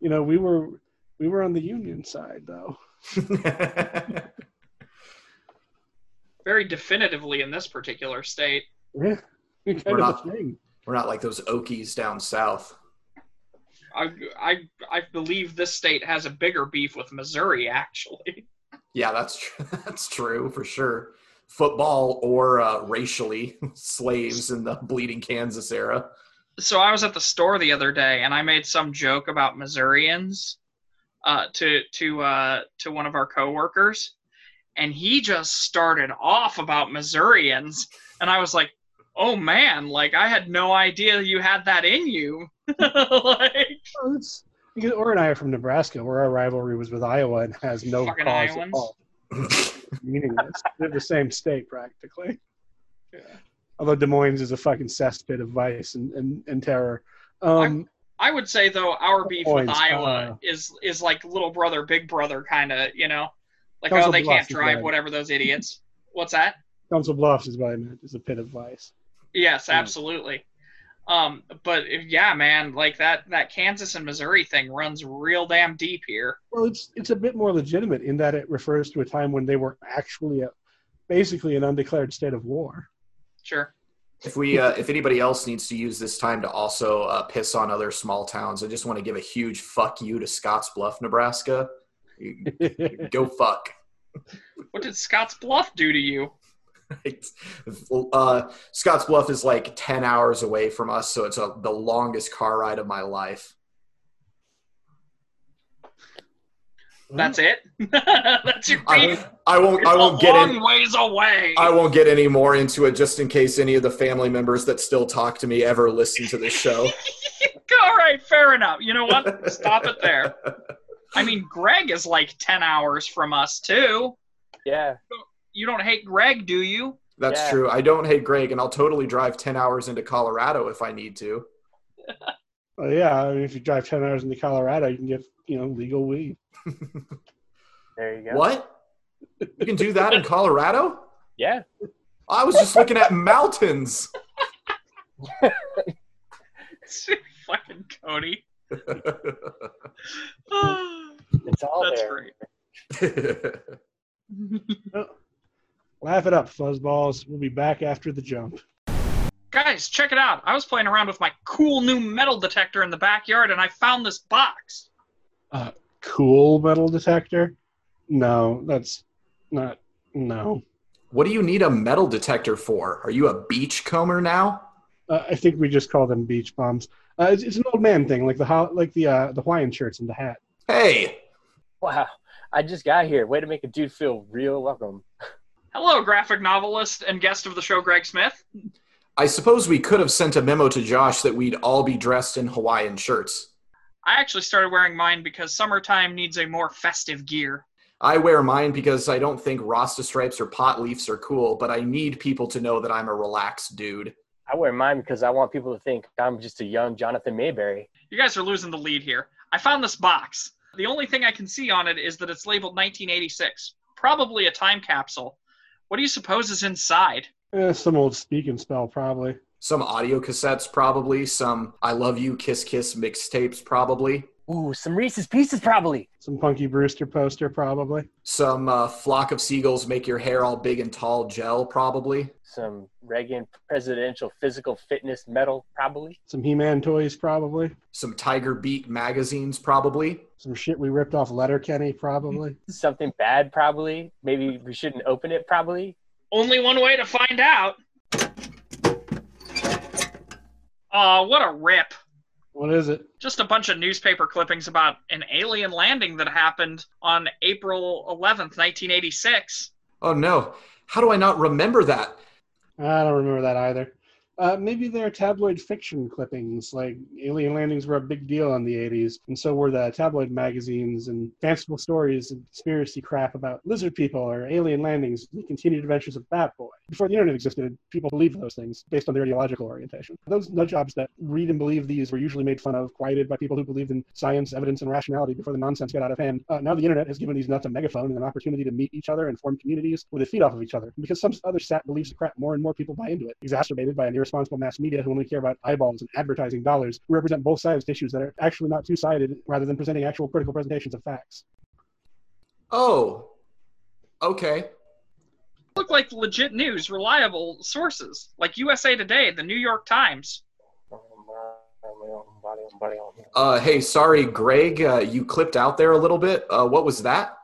you know, we were we were on the Union side though. <laughs> Very definitively in this particular state. Yeah, kind We're of not- a thing. we're not like those Okies down south. I, I I believe this state has a bigger beef with Missouri, actually. Yeah, that's tr- <laughs> that's true for sure. Football or uh, racially <laughs> slaves in the bleeding Kansas era. So I was at the store the other day, and I made some joke about Missourians uh, to to uh, to one of our coworkers, and he just started off about Missourians, and I was like, "Oh man, like I had no idea you had that in you." <laughs> like, it's, because Or and I are from Nebraska, where our rivalry was with Iowa and has no Fucking cause Iowans. at all. <laughs> Meaningless. They're the same state practically. Yeah. Although Des Moines is a fucking cesspit of vice and, and, and terror. Um, I would say though our beef with Iowa uh, is is like little brother, big brother kind of, you know, like Council oh they Bluffs can't drive whatever those idiots. What's that? Council Bluffs is what I meant. Is a pit of vice. Yes, Yeah. absolutely. Um, but if- yeah, man, like that that Kansas and Missouri thing runs real damn deep here. Well, it's it's a bit more legitimate in that it refers to a time when they were actually a, basically an undeclared state of war. Sure. If we, uh, if anybody else needs to use this time to also uh, piss on other small towns, I just want to give a huge fuck you to Scotts Bluff, Nebraska. Go fuck. What did Scott's Bluff do to you? Uh, Scotts Bluff is like ten hours away from us, so it's a, the longest car ride of my life. That's it. <laughs> That's your beef. I, I won't. It's I won't get long in. ways away. I won't get any more into it, just in case any of the family members that still talk to me ever listen to this show. <laughs> All right, fair enough. You know what? <laughs> Stop it there. I mean, Greg is like ten hours from us too. Yeah. You don't hate Greg, do you? That's Yeah. true. I don't hate Greg, and I'll totally drive ten hours into Colorado if I need to. <laughs> Well, yeah, I mean, if you drive ten hours into Colorado, you can get you know legal weed. <laughs> There you go. What? You can do that in Colorado? <laughs> Yeah. I was just looking at mountains. Fucking Cody. It's all That's there. great. <laughs> Laugh it up, fuzzballs. We'll be back after the jump. Guys, check it out. I was playing around with my cool new metal detector in the backyard and I found this box. Cool metal detector? No, that's not. No, what do you need a metal detector for? Are you a beachcomber now? uh, I think we just call them beach bums. Uh, it's, it's an old man thing, like the ho- like the uh, the Hawaiian shirts and the hat. Hey, Wow. I just got here. Way to make a dude feel real welcome. Hello, graphic novelist and guest of the show, Greg Smith. I suppose we could have sent a memo to Josh that we'd all be dressed in Hawaiian shirts. I actually started wearing mine because summertime needs a more festive gear. I wear mine because I don't think Rasta stripes or pot leaves are cool, but I need people to know that I'm a relaxed dude. I wear mine because I want people to think I'm just a young Jonathan Mayberry. You guys are losing the lead here. I found this box. The only thing I can see on it is that it's labeled 1986. Probably a time capsule. What do you suppose is inside? Eh, some old speak and spell, probably. Some audio cassettes, probably. Some I Love You, Kiss Kiss mixtapes, probably. Ooh, some Reese's Pieces probably. Some Punky Brewster poster, probably. Some uh, Flock of Seagulls Make Your Hair All Big and Tall gel, probably. Some Reagan presidential physical fitness medal probably. Some He-Man toys, probably. Some Tiger Beat magazines, probably. Some shit we ripped off Letterkenny, probably. <laughs> Something bad probably. Maybe we shouldn't open it probably. Only one way to find out. Aw, what a rip. What is it? Just a bunch of newspaper clippings about an alien landing that happened on April 11th, 1986. Oh no. How do I not remember that? I don't remember that either. Uh, maybe they're tabloid fiction clippings, like alien landings were a big deal in the 80s, and so were the tabloid magazines and fanciful stories and conspiracy crap about lizard people or alien landings, the continued adventures of Bat Boy. Before the internet existed, people believed those things based on their ideological orientation. Those nut jobs that read and believe these were usually made fun of, quieted by people who believed in science, evidence, and rationality before the nonsense got out of hand. Uh, now the internet has given these nuts a megaphone and an opportunity to meet each other and form communities where they feed off of each other. And because some other sat believes the crap, more and more people buy into it, exacerbated by an irresponsible mass media who only care about eyeballs and advertising dollars, who represent both sides to issues that are actually not two-sided, rather than presenting actual critical presentations of facts. Oh. Okay. Look like legit news, reliable sources, like USA Today, the New York Times. Uh, hey, sorry, Greg, uh, you clipped out there a little bit. Uh, what was that?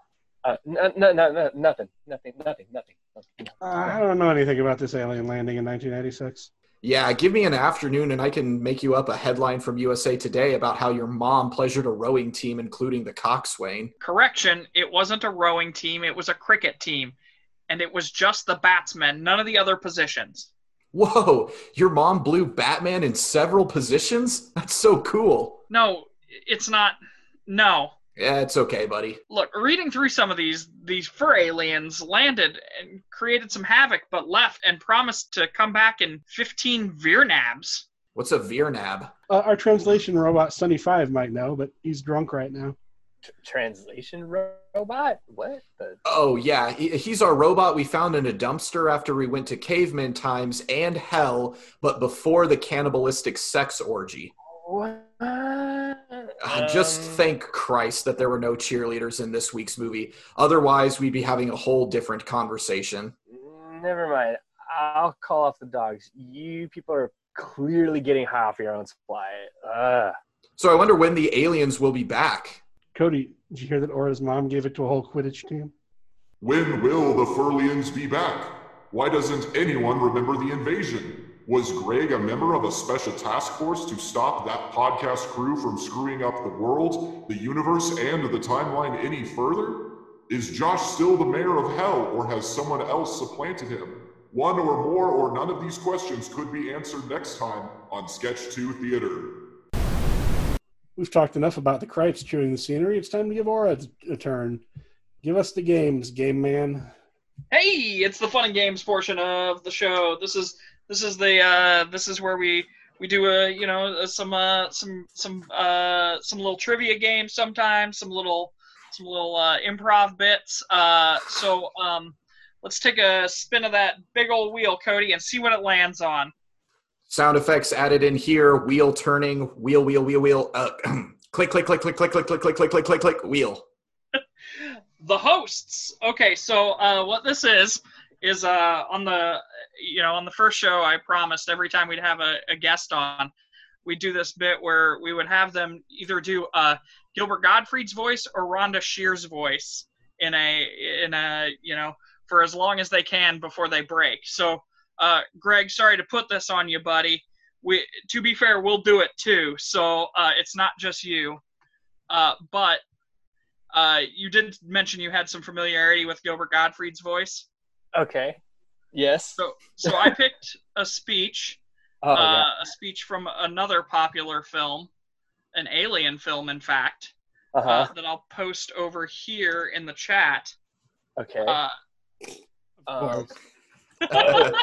Uh, no, no, no, no, nothing, nothing, nothing, nothing. nothing. Uh, I don't know anything about this alien landing in 1986. Yeah, give me an afternoon and I can make you up a headline from USA Today about how your mom pleasured a rowing team, including the coxswain. Correction, it wasn't a rowing team, it was a cricket team. And it was just the batsmen, none of the other positions. Whoa, your mom blew Batman in several positions? That's so cool. No, it's not. No. Yeah, it's okay, buddy. Look, reading through some of these, these fur aliens landed and created some havoc, but left and promised to come back in 15 Virnabs. What's a Virnab? Uh, our translation robot, Sunny Five, might know, but he's drunk right now. Tr- translation robot? What? The... Oh, yeah, he- he's our robot we found in a dumpster after we went to caveman times and hell, but before the cannibalistic sex orgy. What? Ah, Just Um, thank Christ that there were no cheerleaders in this week's movie. Otherwise, we'd be having a whole different conversation. Never mind. I'll call off the dogs. You people are clearly getting high off your own supply. Ugh. So I wonder when the aliens will be back. Cody, did you hear that Aura's mom gave it to a whole Quidditch team? When will the Furlians be back? Why doesn't anyone remember the invasion? Was Greg a member of a special task force to stop that podcast crew from screwing up the world, the universe, and the timeline any further? Is Josh still the mayor of hell, or has someone else supplanted him? One or more or none of these questions could be answered next time on Sketch 2 Theater. We've talked enough about the Krites chewing the scenery. It's time to give Aura a, a turn. Give us the games, game man. Hey, it's the fun and games portion of the show. This is this is the uh, this is where we we do a you know uh, some uh, some some uh, some little trivia games sometimes, some little some little uh, improv bits. Uh, so um, let's take a spin of that big old wheel, Cody, and see what it lands on. Sound effects added in here. Wheel turning. Wheel, wheel, wheel, wheel. Uh, click, click, click, click, click, click, click, click, click, click, click, click. Wheel. the hosts. Okay, so uh, what this is is uh, on the you know on the first show I promised every time we'd have a, a guest on, we'd do this bit where we would have them either do uh, Gilbert Gottfried's voice or Rhonda Shear's voice in a in a you know for as long as they can before they break. So uh, Greg, sorry to put this on you, buddy. We to be fair, we'll do it too. So uh, it's not just you, uh, but uh, you did mention you had some familiarity with Gilbert Gottfried's voice. Okay. Yes. So, so I picked a speech, Oh, uh, yeah. a speech from another popular film, an alien film, in fact, Uh-huh. uh, that I'll post over here in the chat. okay. Uh, um, <laughs>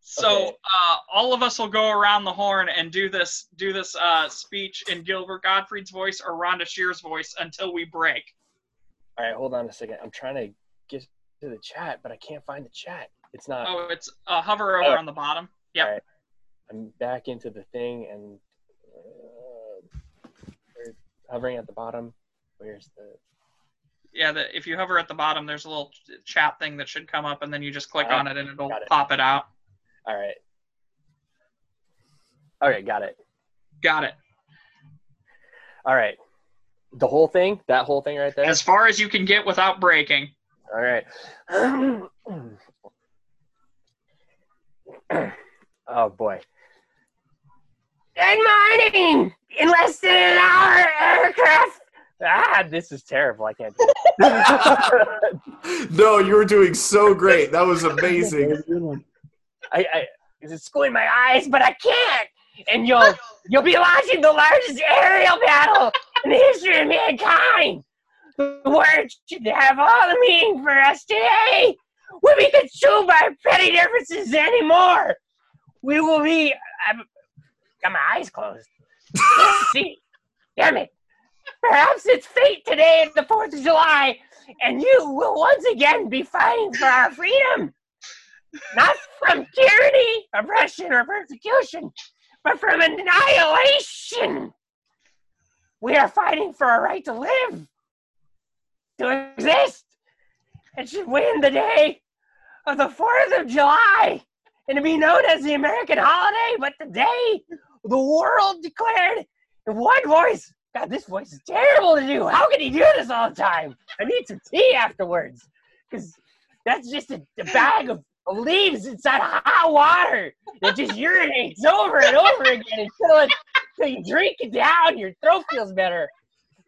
so Okay. uh, all of us will go around the horn and do this do this uh, speech in Gilbert Gottfried's voice or Rhonda Shear's voice until we break. all right, hold on a second. I'm trying to get to the chat, but I can't find the chat. It's not. Oh, it's uh, hover over Oh. on the bottom. Yeah. Right. I'm back into the thing and uh, hovering at the bottom. Where's the? Yeah, the, if you hover at the bottom, there's a little chat thing that should come up, and then you just click Ah, on it, and it'll it. pop it out. All right. All right, got it. Got it. All right. The whole thing? That whole thing right there? As far as you can get without breaking. All right. <clears throat> oh boy. Good morning. In less than an hour, aircraft. Ah, this is terrible. I can't do it. <laughs> no, you were doing so great. That was That amazing. was a good one. I, I, it's schooling my eyes, but I can't. And you'll, you'll be launching the largest aerial battle in the history of mankind. The words should have all the meaning for us today. We'll be consumed by petty differences anymore. We will be. I've got my eyes closed. See. Damn it. Perhaps it's fate today the 4th of July, and you will once again be fighting for our freedom. Not from tyranny, oppression, or persecution, but from annihilation. We are fighting for our right to live, to exist, and should win the day of the 4th of July and to be known as the American holiday. But today, the world declared in one voice. God, this voice is terrible to do. How can he do this all the time? I need some tea afterwards. Because that's just a, a bag of, leaves inside hot water that just urinates over and over again until, it, until you drink it down, your throat feels better.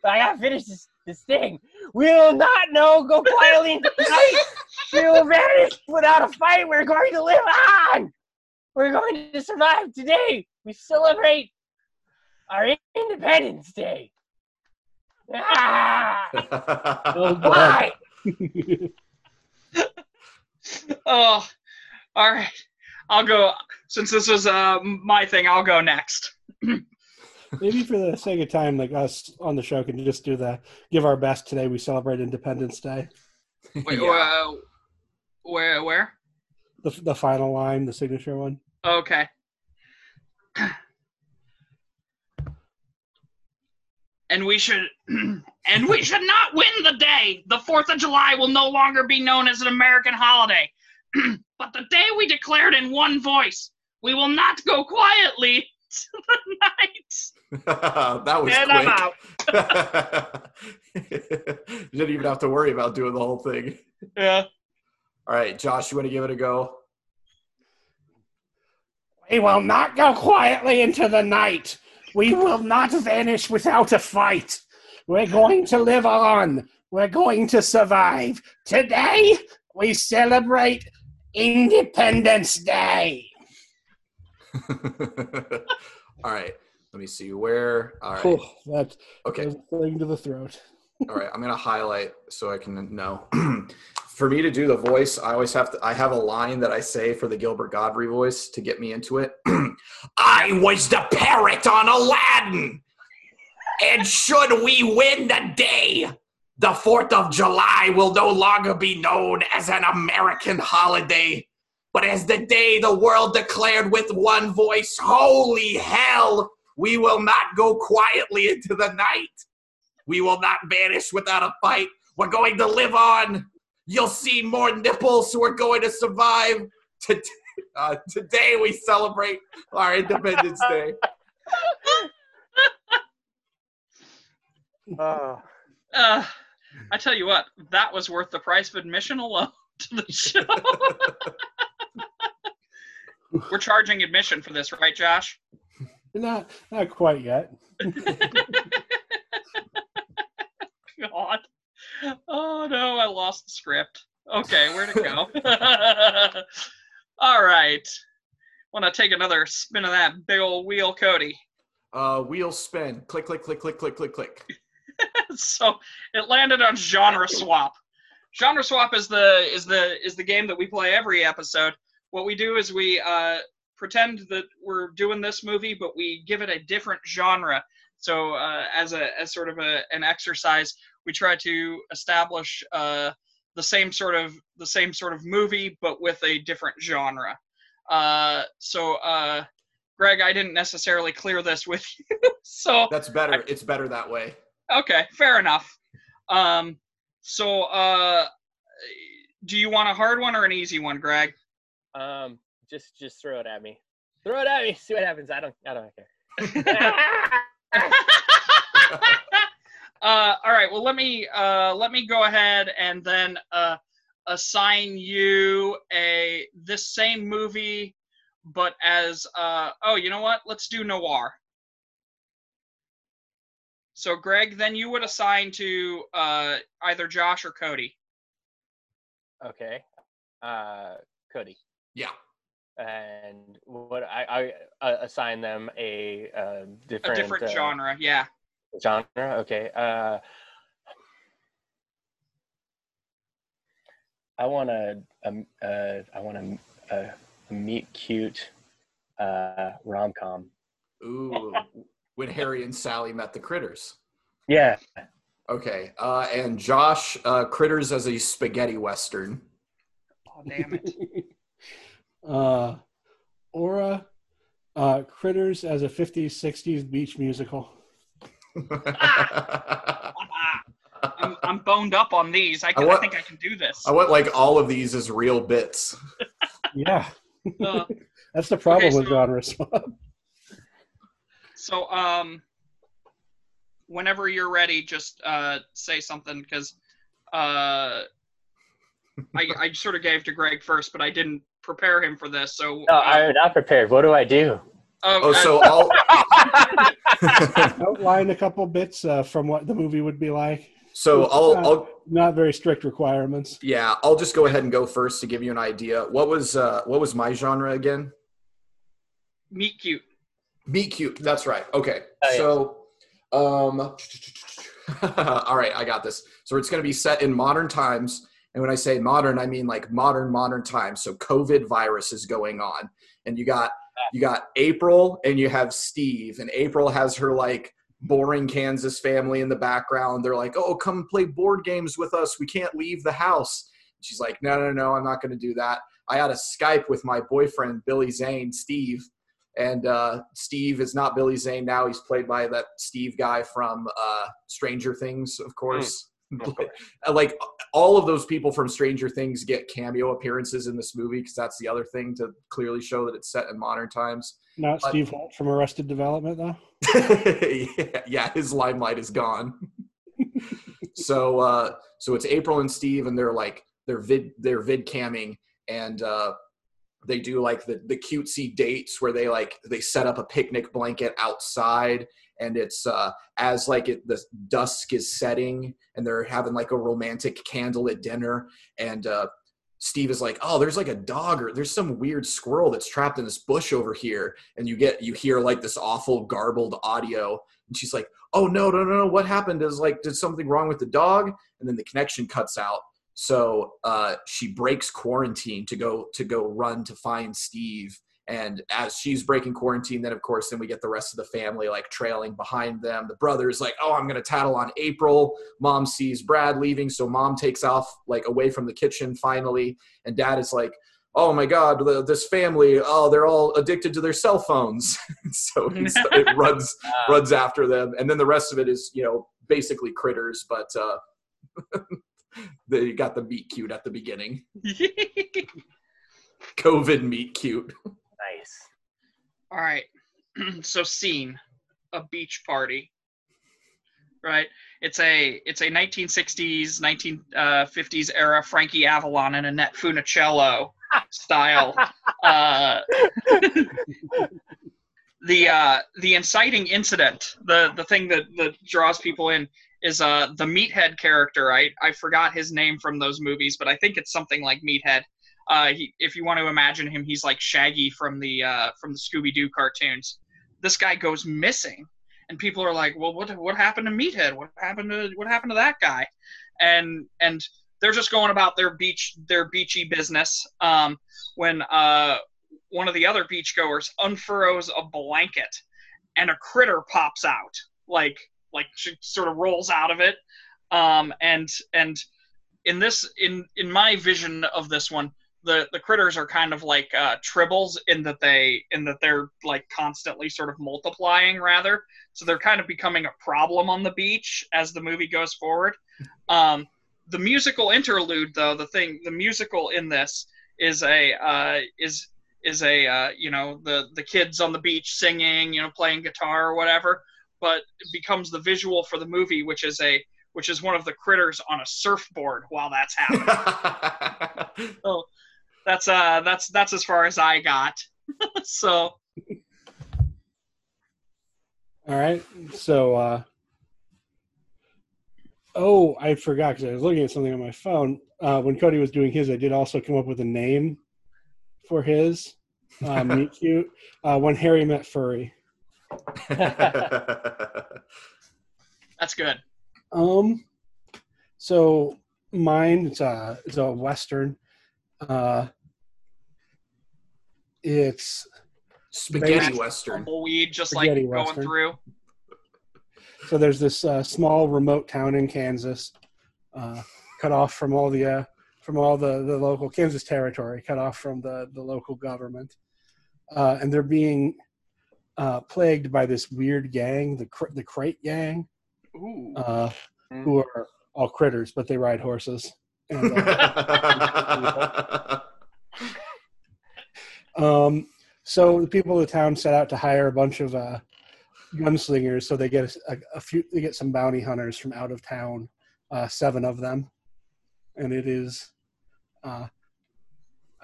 But I gotta finish this, this thing. We will not know, go quietly into the night. We will vanish without a fight. We're going to live on. We're going to survive today. We celebrate our Independence Day. Ah, <laughs> Well done. why? <laughs> Oh, all right. I'll go. Since this is uh, my thing, I'll go next. <clears throat> Maybe for the sake of time, like us on the show can just do the give our best today. We celebrate Independence Day. Wait, Yeah. uh, where? Where? The, the final line, the signature one. Okay. And we should, <clears throat> and we should not win the day. The Fourth of July will no longer be known as an American holiday, <clears throat> but the day we declared in one voice, we will not go quietly to the night. <laughs> that was And I'm quick. out. <laughs> you didn't even have to worry about doing the whole thing. Yeah. All right, Josh, you want to give it a go? We will not go quietly into the night. We will not vanish without a fight. We're going to live on. We're going to survive. Today, we celebrate Independence Day. <laughs> All right, let me see where. All right, Whew, that okay. thing to the throat. <laughs> All right, I'm gonna highlight so I can know. <clears throat> for me to do the voice, I always have to. I have a line that I say for the Gilbert Godfrey voice to get me into it. <clears throat> I was the parrot on Aladdin, and should we win the day, the Fourth of July will no longer be known as an American holiday, but as the day the world declared with one voice. Holy hell! We will not go quietly into the night. We will not vanish without a fight. We're going to live on. You'll see more nipples. We're going to survive. Today, <laughs> uh, today we celebrate our Independence <laughs> Day. Oh, Uh, I tell you what, that was worth the price of admission alone to the show. <laughs> We're charging admission for this, right, Josh? Not, not quite yet. <laughs> God. Oh no, I lost the script. Okay, where'd it go? <laughs> <laughs> All right. Want to take another spin of that big old wheel, Cody? Uh, wheel spin. Click, click, click, click, click, click, click. so it landed on genre swap. Genre swap is the is the is the game that we play every episode. What we do is we uh, pretend that we're doing this movie, but we give it a different genre. So uh, as a as sort of a, an exercise, we try to establish uh, the same sort of the same sort of movie, but with a different genre. Uh, so uh, Greg, I didn't necessarily clear this with <laughs> you, so That's better. It's better that way. Okay, fair enough. Um, so, uh, do you want a hard one or an easy one, Greg? Um, just just throw it at me. Throw it at me. <laughs> See what happens. I don't I don't care. <laughs> uh, all right. Well, let me uh, let me go ahead and then uh, assign you a this same movie, but as uh, oh, you know what? Let's do noir. So, Greg, then you would assign to uh, either Josh or Cody. okay. Uh, Cody. Yeah. And what I I uh, assign them a uh, different A different uh, genre, yeah. genre. Okay. Uh, I want a, um, uh, I want a, a, a meet cute uh, rom com. Ooh. when Harry and Sally met the critters. Yeah. Okay. Uh, and Josh, uh, critters as a spaghetti western. Oh, damn it. <laughs> uh, Aura, uh, Critters as a 50s, 60s beach musical. Ah, <laughs> I'm, I'm boned up on these. I, can, I, want- think I can do this. I want like all of these as real bits. <laughs> Yeah, Uh, that's the problem Okay, with so- genre swap. So, um, whenever you're ready, just uh, say something because uh, I, I sort of gave to Greg first, but I didn't prepare him for this. So, No, uh, I'm not prepared. What do I do? oh, Oh, uh, so <laughs> I'll. <laughs> Outline a couple bits uh, from what the movie would be like. So I'll, I'll Not very strict requirements. yeah, I'll just go ahead and go first to give you an idea. What was uh what was my genre again? meet cute. Meet cute. That's right. Okay. Oh, yeah. So, um, <laughs> all right, I got this. So it's going to be set in modern times, and when I say modern, I mean like modern, modern times. So COVID virus is going on, and you got you got April, and you have Steve, and April has her like boring Kansas family in the background. They're like, "Oh, come play board games with us. We can't leave the house." She's like, "No, no, no, I'm not going to do that." I had a Skype with my boyfriend Billy Zane, Steve, and uh, Steve is not Billy Zane now. He's played by that Steve guy from uh, Stranger Things, of course. Of course. Like all of those people from Stranger Things get cameo appearances in this movie because that's the other thing to clearly show that it's set in modern times. Not But- Steve Holt from Arrested Development, though. <laughs> yeah, yeah, his limelight is gone. <laughs> so uh so it's April and Steve and they're like they're vid they're vid camming and uh they do like the the cutesy dates where they like they set up a picnic blanket outside and it's uh as like it the dusk is setting and they're having like a romantic candlelit dinner and uh Steve is like, "Oh, there's like a dog or there's some weird squirrel that's trapped in this bush over here." And you get you hear like this awful garbled audio and she's like, "Oh no, no, no, no! What happened? Is like, did something wrong with the dog?" And then the connection cuts out. So uh, she breaks quarantine to go to go run to find Steve. And as she's breaking quarantine, then of course, then we get the rest of the family like trailing behind them. The brother's like, "Oh, I'm gonna tattle on April." Mom sees Brad leaving, so mom takes off like away from the kitchen finally, and dad is like, oh my god the- this family oh they're all addicted to their cell phones <laughs> so <laughs> it runs Uh, runs after them and then the rest of it is you know basically critters but uh <laughs> <laughs> they got the meet cute at the beginning <laughs> covid meet cute nice. All right. <clears throat> so scene, a beach party. Right. It's a it's a 1960s 1950s era Frankie Avalon and Annette Funicello <laughs> style. Uh, the uh, the inciting incident, the the thing that that draws people in is uh the meathead character. I I forgot his name from those movies, but I think it's something like Meathead. Uh, he, if you want to imagine him, he's like Shaggy from the uh, from the Scooby Doo cartoons. This guy goes missing, and people are like, "Well, what what happened to Meathead? What happened to what happened to that guy?" And and they're just going about their beach their beachy business. Um, when uh, one of the other beachgoers unfurrows a blanket, and a critter pops out, like like she sort of rolls out of it. Um, and and in this in in my vision of this one the the critters are kind of like uh, tribbles in that they in that they're like constantly sort of multiplying rather. So they're kind of becoming a problem on the beach as the movie goes forward. Um, the musical interlude though the thing the musical in this is a uh, is is a uh, you know the the kids on the beach singing you know playing guitar or whatever but it becomes the visual for the movie which is a which is one of the critters on a surfboard while that's happening <laughs> so that's uh that's that's as far as I got. <laughs> so All right. So, uh, oh, I forgot because I was looking at something on my phone. Uh, when Cody was doing his, I did also come up with a name for his. <laughs> Uh, meet cute. Uh, when Harry met Furry. That's good. Um, so mine it's a it's a western. Uh, it's spaghetti Based- western Tumbleweed just like Spaghetti going Western. through. so there's this uh, small remote town in Kansas, uh, cut off from all the uh, from all the, the local Kansas territory, cut off from the the local government, uh, and they're being uh, plagued by this weird gang, the cr- the Crate Gang, Ooh. uh, who are all critters, but they ride horses. And, uh, <laughs> um, so the people of the town set out to hire a bunch of uh, gunslingers, so they get a, a few. They get some bounty hunters from out of town, uh, seven of them, and it is, uh,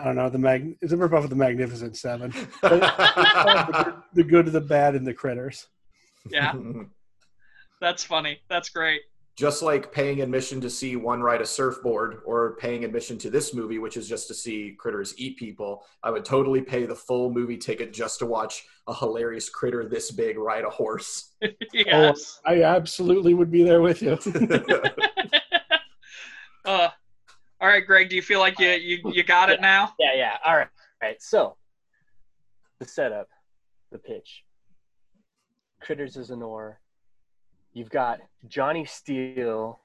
I don't know, the mag. It's a ripoff of the Magnificent Seven. <laughs> the, good, the good, the bad, and the critters. Yeah, <laughs> that's funny. That's great. Just like paying admission to see one ride a surfboard, or paying admission to this movie, which is just to see critters eat people, I would totally pay the full movie ticket just to watch a hilarious critter this big ride a horse. <laughs> yes. Oh, I absolutely would be there with you. uh, all right, Greg. Do you feel like you you, you got it now? Yeah, yeah. All right, all right. So the setup, the pitch. Critters is a noir. You've got Johnny Steele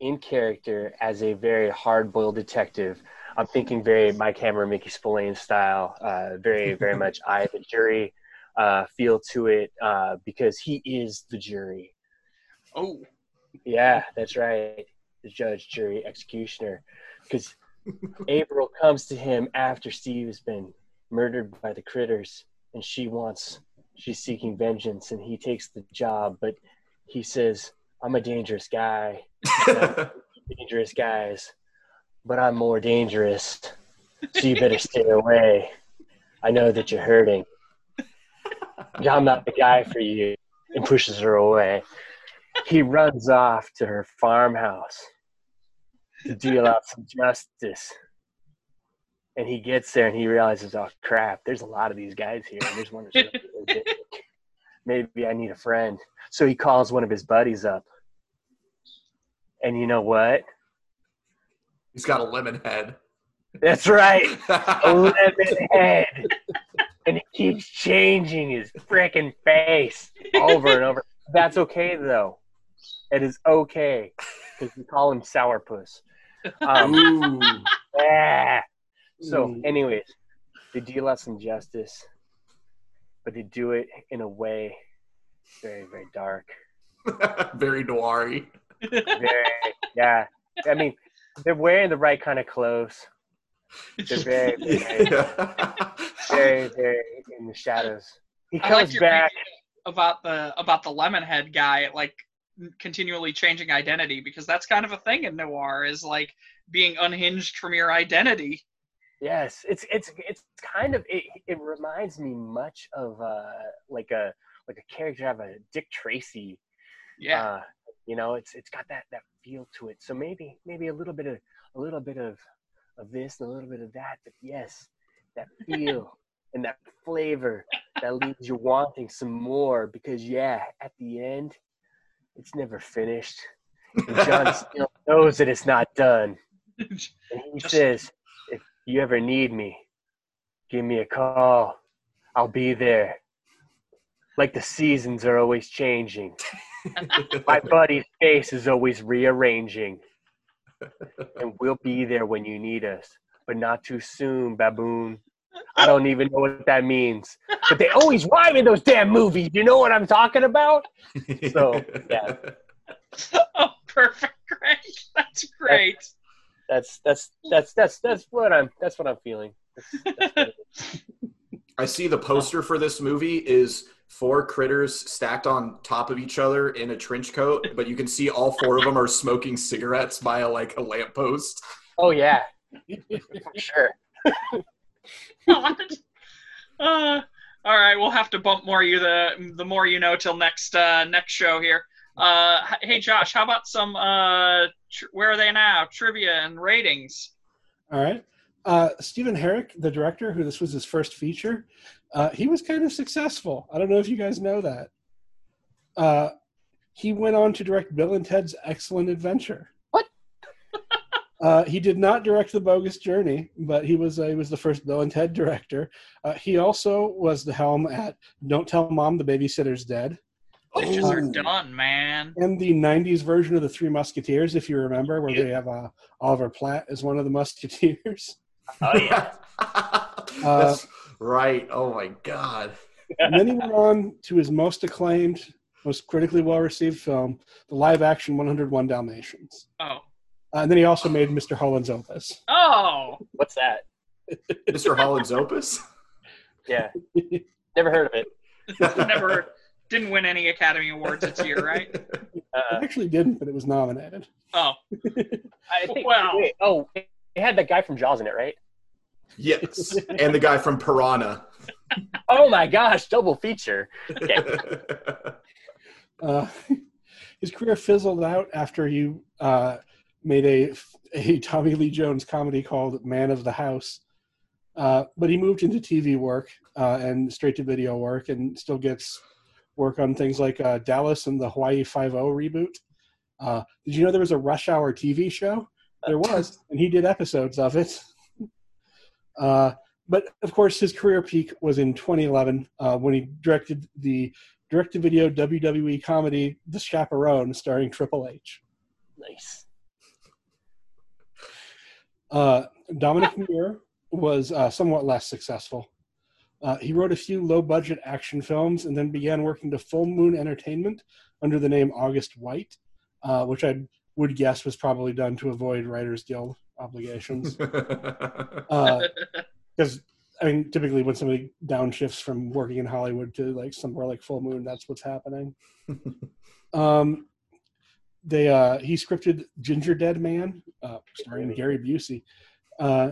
in character as a very hard-boiled detective. I'm thinking very Mike Hammer, Mickey Spillane style, uh, very, very much <laughs> I the jury uh, feel to it uh, because he is the jury. Oh, yeah, that's right. The judge, jury, executioner. Because April <laughs> comes to him after Steve has been murdered by the critters, and she wants, she's seeking vengeance, and he takes the job, but he says, I'm a dangerous guy. <laughs> dangerous guys, but I'm more dangerous. So you better stay away. I know that you're hurting. I'm not the guy for you. And pushes her away. He runs off to her farmhouse to deal out some justice. And he gets there and he realizes, oh crap, there's a lot of these guys here. And there's one that's really <laughs> Maybe I need a friend. So he calls one of his buddies up. And you know what? He's got a lemon head. That's right. A <laughs> lemon head. And he keeps changing his freaking face over and over. That's okay though. It is okay. Because we call him sourpuss. Um, yeah. So, anyways, they deal us injustice, but they do it in a way very, very dark. <laughs> very noir Very, yeah. I mean, they're wearing the right kind of clothes. They're <laughs> very, very, very, very in the shadows. He I like comes your back. about the about the Lemonhead guy, like continually changing identity, because that's kind of a thing in noir is like being unhinged from your identity. Yes, it's it's it's kind of it. It reminds me much of uh like a like a character of a Dick Tracy. Yeah. Uh, you know, it's it's got that that feel to it. So maybe maybe a little bit of a little bit of of this and a little bit of that. But yes, that <laughs> feel and that flavor that leaves you wanting some more because yeah, at the end, it's never finished. And John <laughs> still knows that it's not done. And he Just- says, if you ever need me, give me a call. I'll be there. Like the seasons are always changing. <laughs> My buddy's face is always rearranging. And we'll be there when you need us. But not too soon, baboon. I don't even know what that means. But they always rhyme in those damn movies. You know what I'm talking about? So, yeah. <laughs> oh, perfect, Greg. That's great. That's that's that's that's that's what I'm that's what I'm feeling. That's, that's what it is. I see the poster for this movie is four critters stacked on top of each other in a trench coat, but you can see all four of them are smoking cigarettes by a like a lamppost. Oh yeah, <laughs> sure. <laughs> Uh, all right, we'll have to bump more you the the more you know till next uh, next show here. Uh, hey Josh, how about some uh, tr- where are they now? Trivia and ratings. All right. Uh, Stephen Herek, the director, who this was his first feature, uh, he was kind of successful. I don't know if you guys know that. Uh, he went on to direct Bill and Ted's Excellent Adventure. What? uh, he did not direct The Bogus Journey, but he was uh, he was the first Bill and Ted director. Uh, he also was the helm at Don't Tell Mom the Babysitter's Dead Pictures are Oh. done, man. and the '90s version of the Three Musketeers, if you remember, where they have uh, Oliver Platt as one of the Musketeers. <laughs> Oh yeah. <laughs> That's right. Oh my god. and then he went on to his most acclaimed, most critically well received film, the live action 101 Dalmatians. Oh, Uh, and then he also made Mr. Holland's Opus. oh, What's that? Mr. Holland's Opus? Yeah. Never heard of it. <laughs> never. Didn't win any Academy Awards this year, right? <laughs> Uh, It actually didn't, but it was nominated. Oh, <laughs> I think. Wow. Wait, oh, it had that guy from Jaws in it, right? yes, and the guy from Piranha. Oh my gosh, double feature. Okay. Uh, his career fizzled out after he uh, made a, a Tommy Lee Jones comedy called Man of the House. Uh, but he moved into TV work uh, and straight to video work and still gets work on things like uh, Dallas and the Hawaii Five O reboot. Uh, did you know there was a Rush Hour TV show? There was, <laughs> and he did episodes of it. Uh, but of course, his career peak was in 2011 uh, when he directed the direct-to-video WWE comedy The Chaperone, starring Triple H. nice. Uh, Domonic <laughs> Muir was uh, somewhat less successful. Uh, he wrote a few low-budget action films and then began working to Full Moon Entertainment under the name August White, uh, which I would guess was probably done to avoid Writers Guild obligations. <laughs> <laughs> Because I mean, typically when somebody downshifts from working in Hollywood to like somewhere like Full Moon, that's what's happening. um, they uh, he scripted Gingerdead Man, uh, starring Gary Busey, uh,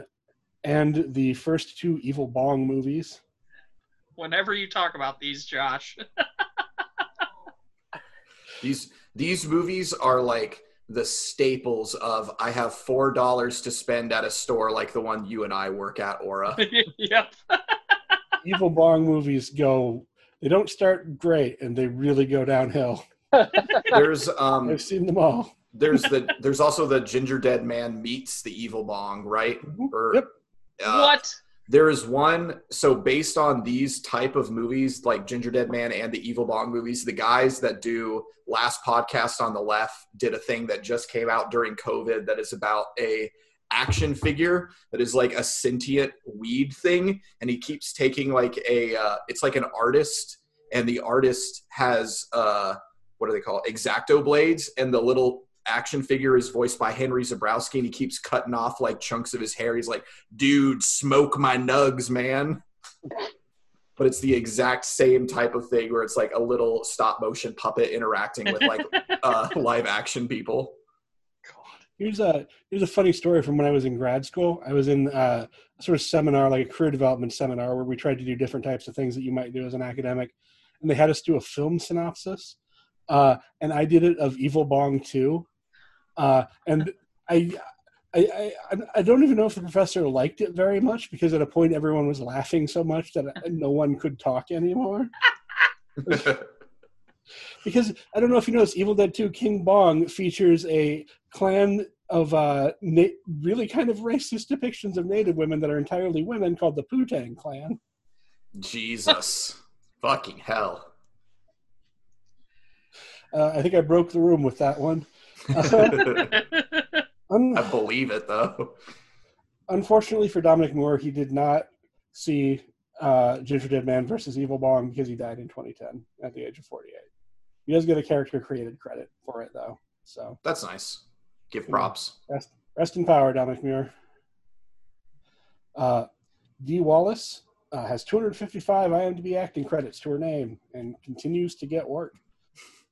and the first two Evil Bong movies. whenever you talk about these, Josh, <laughs> these these movies are like the staples of I have four dollars to spend at a store like the one you and I work at, Aura. <laughs> yep. Evil Bong movies go. They don't start great, and they really go downhill. There's um I've seen them all. there's the there's also the Gingerdead Man meets the Evil Bong, right? Or, Yep. uh, what? There is one. So based on these type of movies, like Gingerdead Man and the Evil Bong movies, the guys that do last podcast on the left did a thing that just came out during COVID that is about a action figure that is like a sentient weed thing, and he keeps taking like a. Uh, it's like an artist, and the artist has uh, what do they call it? exacto blades, and the little action figure is voiced by Henry Zebrowski, and he keeps cutting off like chunks of his hair. He's like, "Dude, smoke my nugs, man." <laughs> But it's the exact same type of thing where it's like a little stop motion puppet interacting with like <laughs> uh, live action people. Here's a here's a funny story from when I was in grad school. I was in uh, a sort of seminar, like a career development seminar, where we tried to do different types of things that you might do as an academic, and they had us do a film synopsis, uh, and I did it of Evil Bong Two, uh, and I. I, I I don't even know if the professor liked it very much because at a point everyone was laughing so much that <laughs> no one could talk anymore. because I don't know if you noticed, Evil Dead 2 King Bong features a clan of uh, na- really kind of racist depictions of Native women that are entirely women called the Putang clan. Jesus, fucking hell! Uh, I think I broke the room with that one. <laughs> Un- I believe it though. unfortunately for Domonic Muir, he did not see uh, Gingerdead Man versus Evil Bong because he died in 2010 at the age of 48. He does get a character created credit for it, though. So That's nice. Give props. Rest, rest in power, Domonic Muir. Uh, Dee Wallace uh, has 255 IMDb acting credits to her name and continues to get work.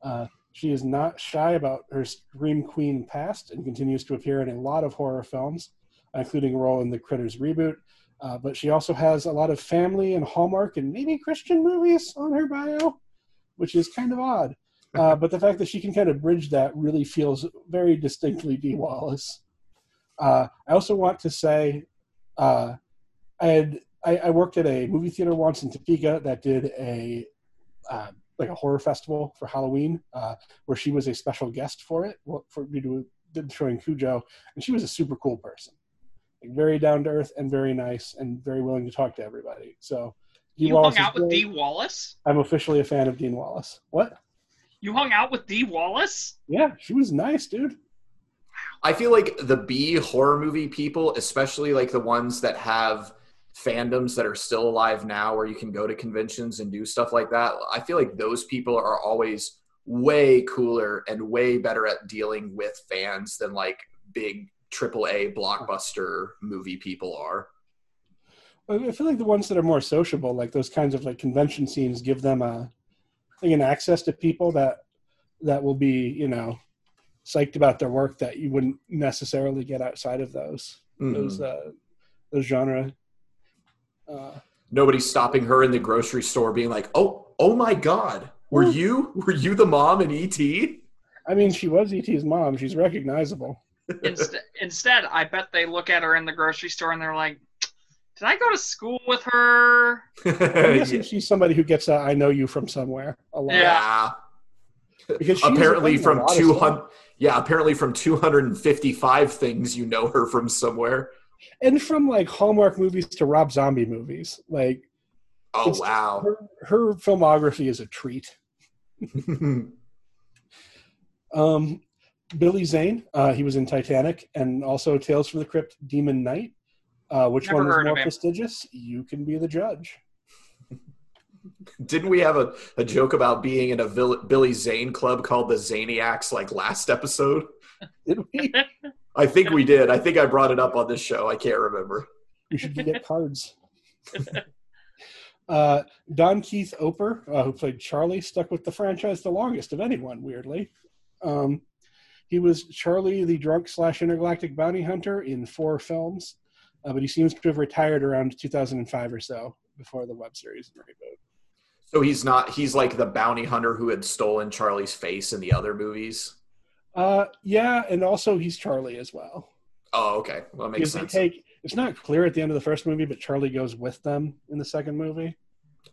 Uh, she is not shy about her Scream Queen past and continues to appear in a lot of horror films, including a role in the Critters reboot. Uh, but she also has a lot of family and Hallmark and maybe Christian movies on her bio, which is kind of odd. Uh, but the fact that she can kind of bridge that really feels very distinctly Dee Wallace. Uh, I also want to say, uh, I had I, I worked at a movie theater once in Topeka that did a uh, like a horror festival for Halloween, uh, where she was a special guest for it for we do did showing Cujo, and she was a super cool person, like very down to earth and very nice and very willing to talk to everybody. So, Dee you Wallace hung out with Dean Wallace? I'm officially a fan of Dean Wallace. What? You hung out with Dee Wallace? Yeah, she was nice, dude. I feel like the B horror movie people, especially like the ones that have fandoms that are still alive now where you can go to conventions and do stuff like that. I feel like those people are always way cooler and way better at dealing with fans than like big AAA blockbuster movie people are. I feel like the ones that are more sociable, like those kinds of like convention scenes, give them a like an access to people that that will be you know psyched about their work that you wouldn't necessarily get outside of those Mhm. those uh, those genre. Uh, Nobody's stopping her in the grocery store, being like, "Oh, oh my God, were you were you the mom in ET?" I mean, she was ET's mom. She's recognizable. Inst- instead, I bet they look at her in the grocery store and they're like, "Did I go to school with her?" I'm <laughs> guessing she's somebody who gets a "I know you from somewhere" a lot. Yeah. Because apparently from lot of two stuff. hundred. Yeah, apparently from two hundred and fifty-five things you know her from somewhere. And from like Hallmark movies to Rob Zombie movies. Like Oh wow! her, her filmography is a treat. <laughs> Um, Billy Zane, uh, he was in Titanic and also Tales from the Crypt, Demon Knight. Uh, which Never one is more prestigious? You can be the judge. Didn't we have a, a joke about being in a Vil- Billy Zane club called the Zaniacs like last episode? Did we? <laughs> I think we did. I think I brought it up on this show. I can't remember. We should get cards. <laughs> uh, Don Keith Opper, uh, who played Charlie, stuck with the franchise the longest of anyone. Weirdly, um, he was Charlie, the drunk slash intergalactic bounty hunter, in four films, uh, but he seems to have retired around 2005 or so before the web series reboot. So he's not. He's like the bounty hunter who had stolen Charlie's face in the other movies. Uh, yeah, and also he's Charlie as well. Oh, okay. Well, that makes Because they sense. take it's not clear at the end of the first movie, but Charlie goes with them in the second movie.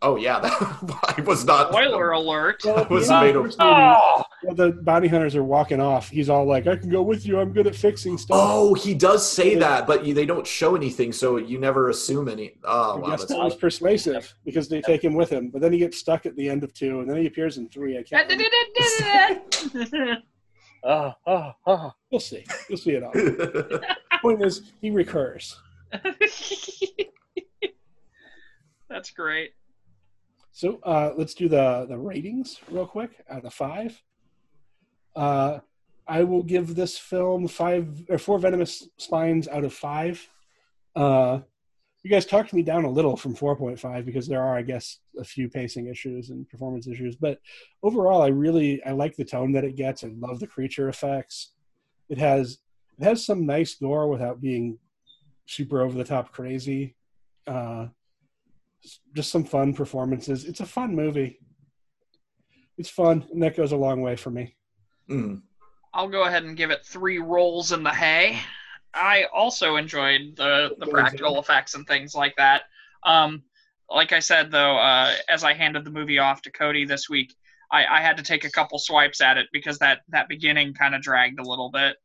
Oh yeah, <laughs> that, I was not. Spoiler alert. Well, the <laughs> was end of the made of- Oh, the bounty hunters are walking off, he's all like, "I can go with you. I'm good at fixing stuff." Oh, he does say that, but you, they don't show anything, so you never assume any. Oh I wow, guess that's that was persuasive because they take him with him, but then he gets stuck at the end of two, and then he appears in three. I can't. <laughs> remember. oh, oh, oh. We'll see. You'll see it all. Point is, he recurs. <laughs> That's great. So uh, let's do the the ratings real quick out of five. Uh, I will give this film five or four venomous spines out of five. Uh, you guys talked me down a little from 4.5 because there are, I guess, a few pacing issues and performance issues. But overall, I really I like the tone that it gets. I love the creature effects. It has it has some nice gore without being super over the top crazy. Uh, just some fun performances. It's a fun movie. It's fun, and that goes a long way for me. Mm. I'll go ahead and give it three rolls in the hay. I also enjoyed the the practical effects and things like that. Um, like I said though, uh, as I handed the movie off to Cody this week, I, I had to take a couple swipes at it because that that beginning kind of dragged a little bit.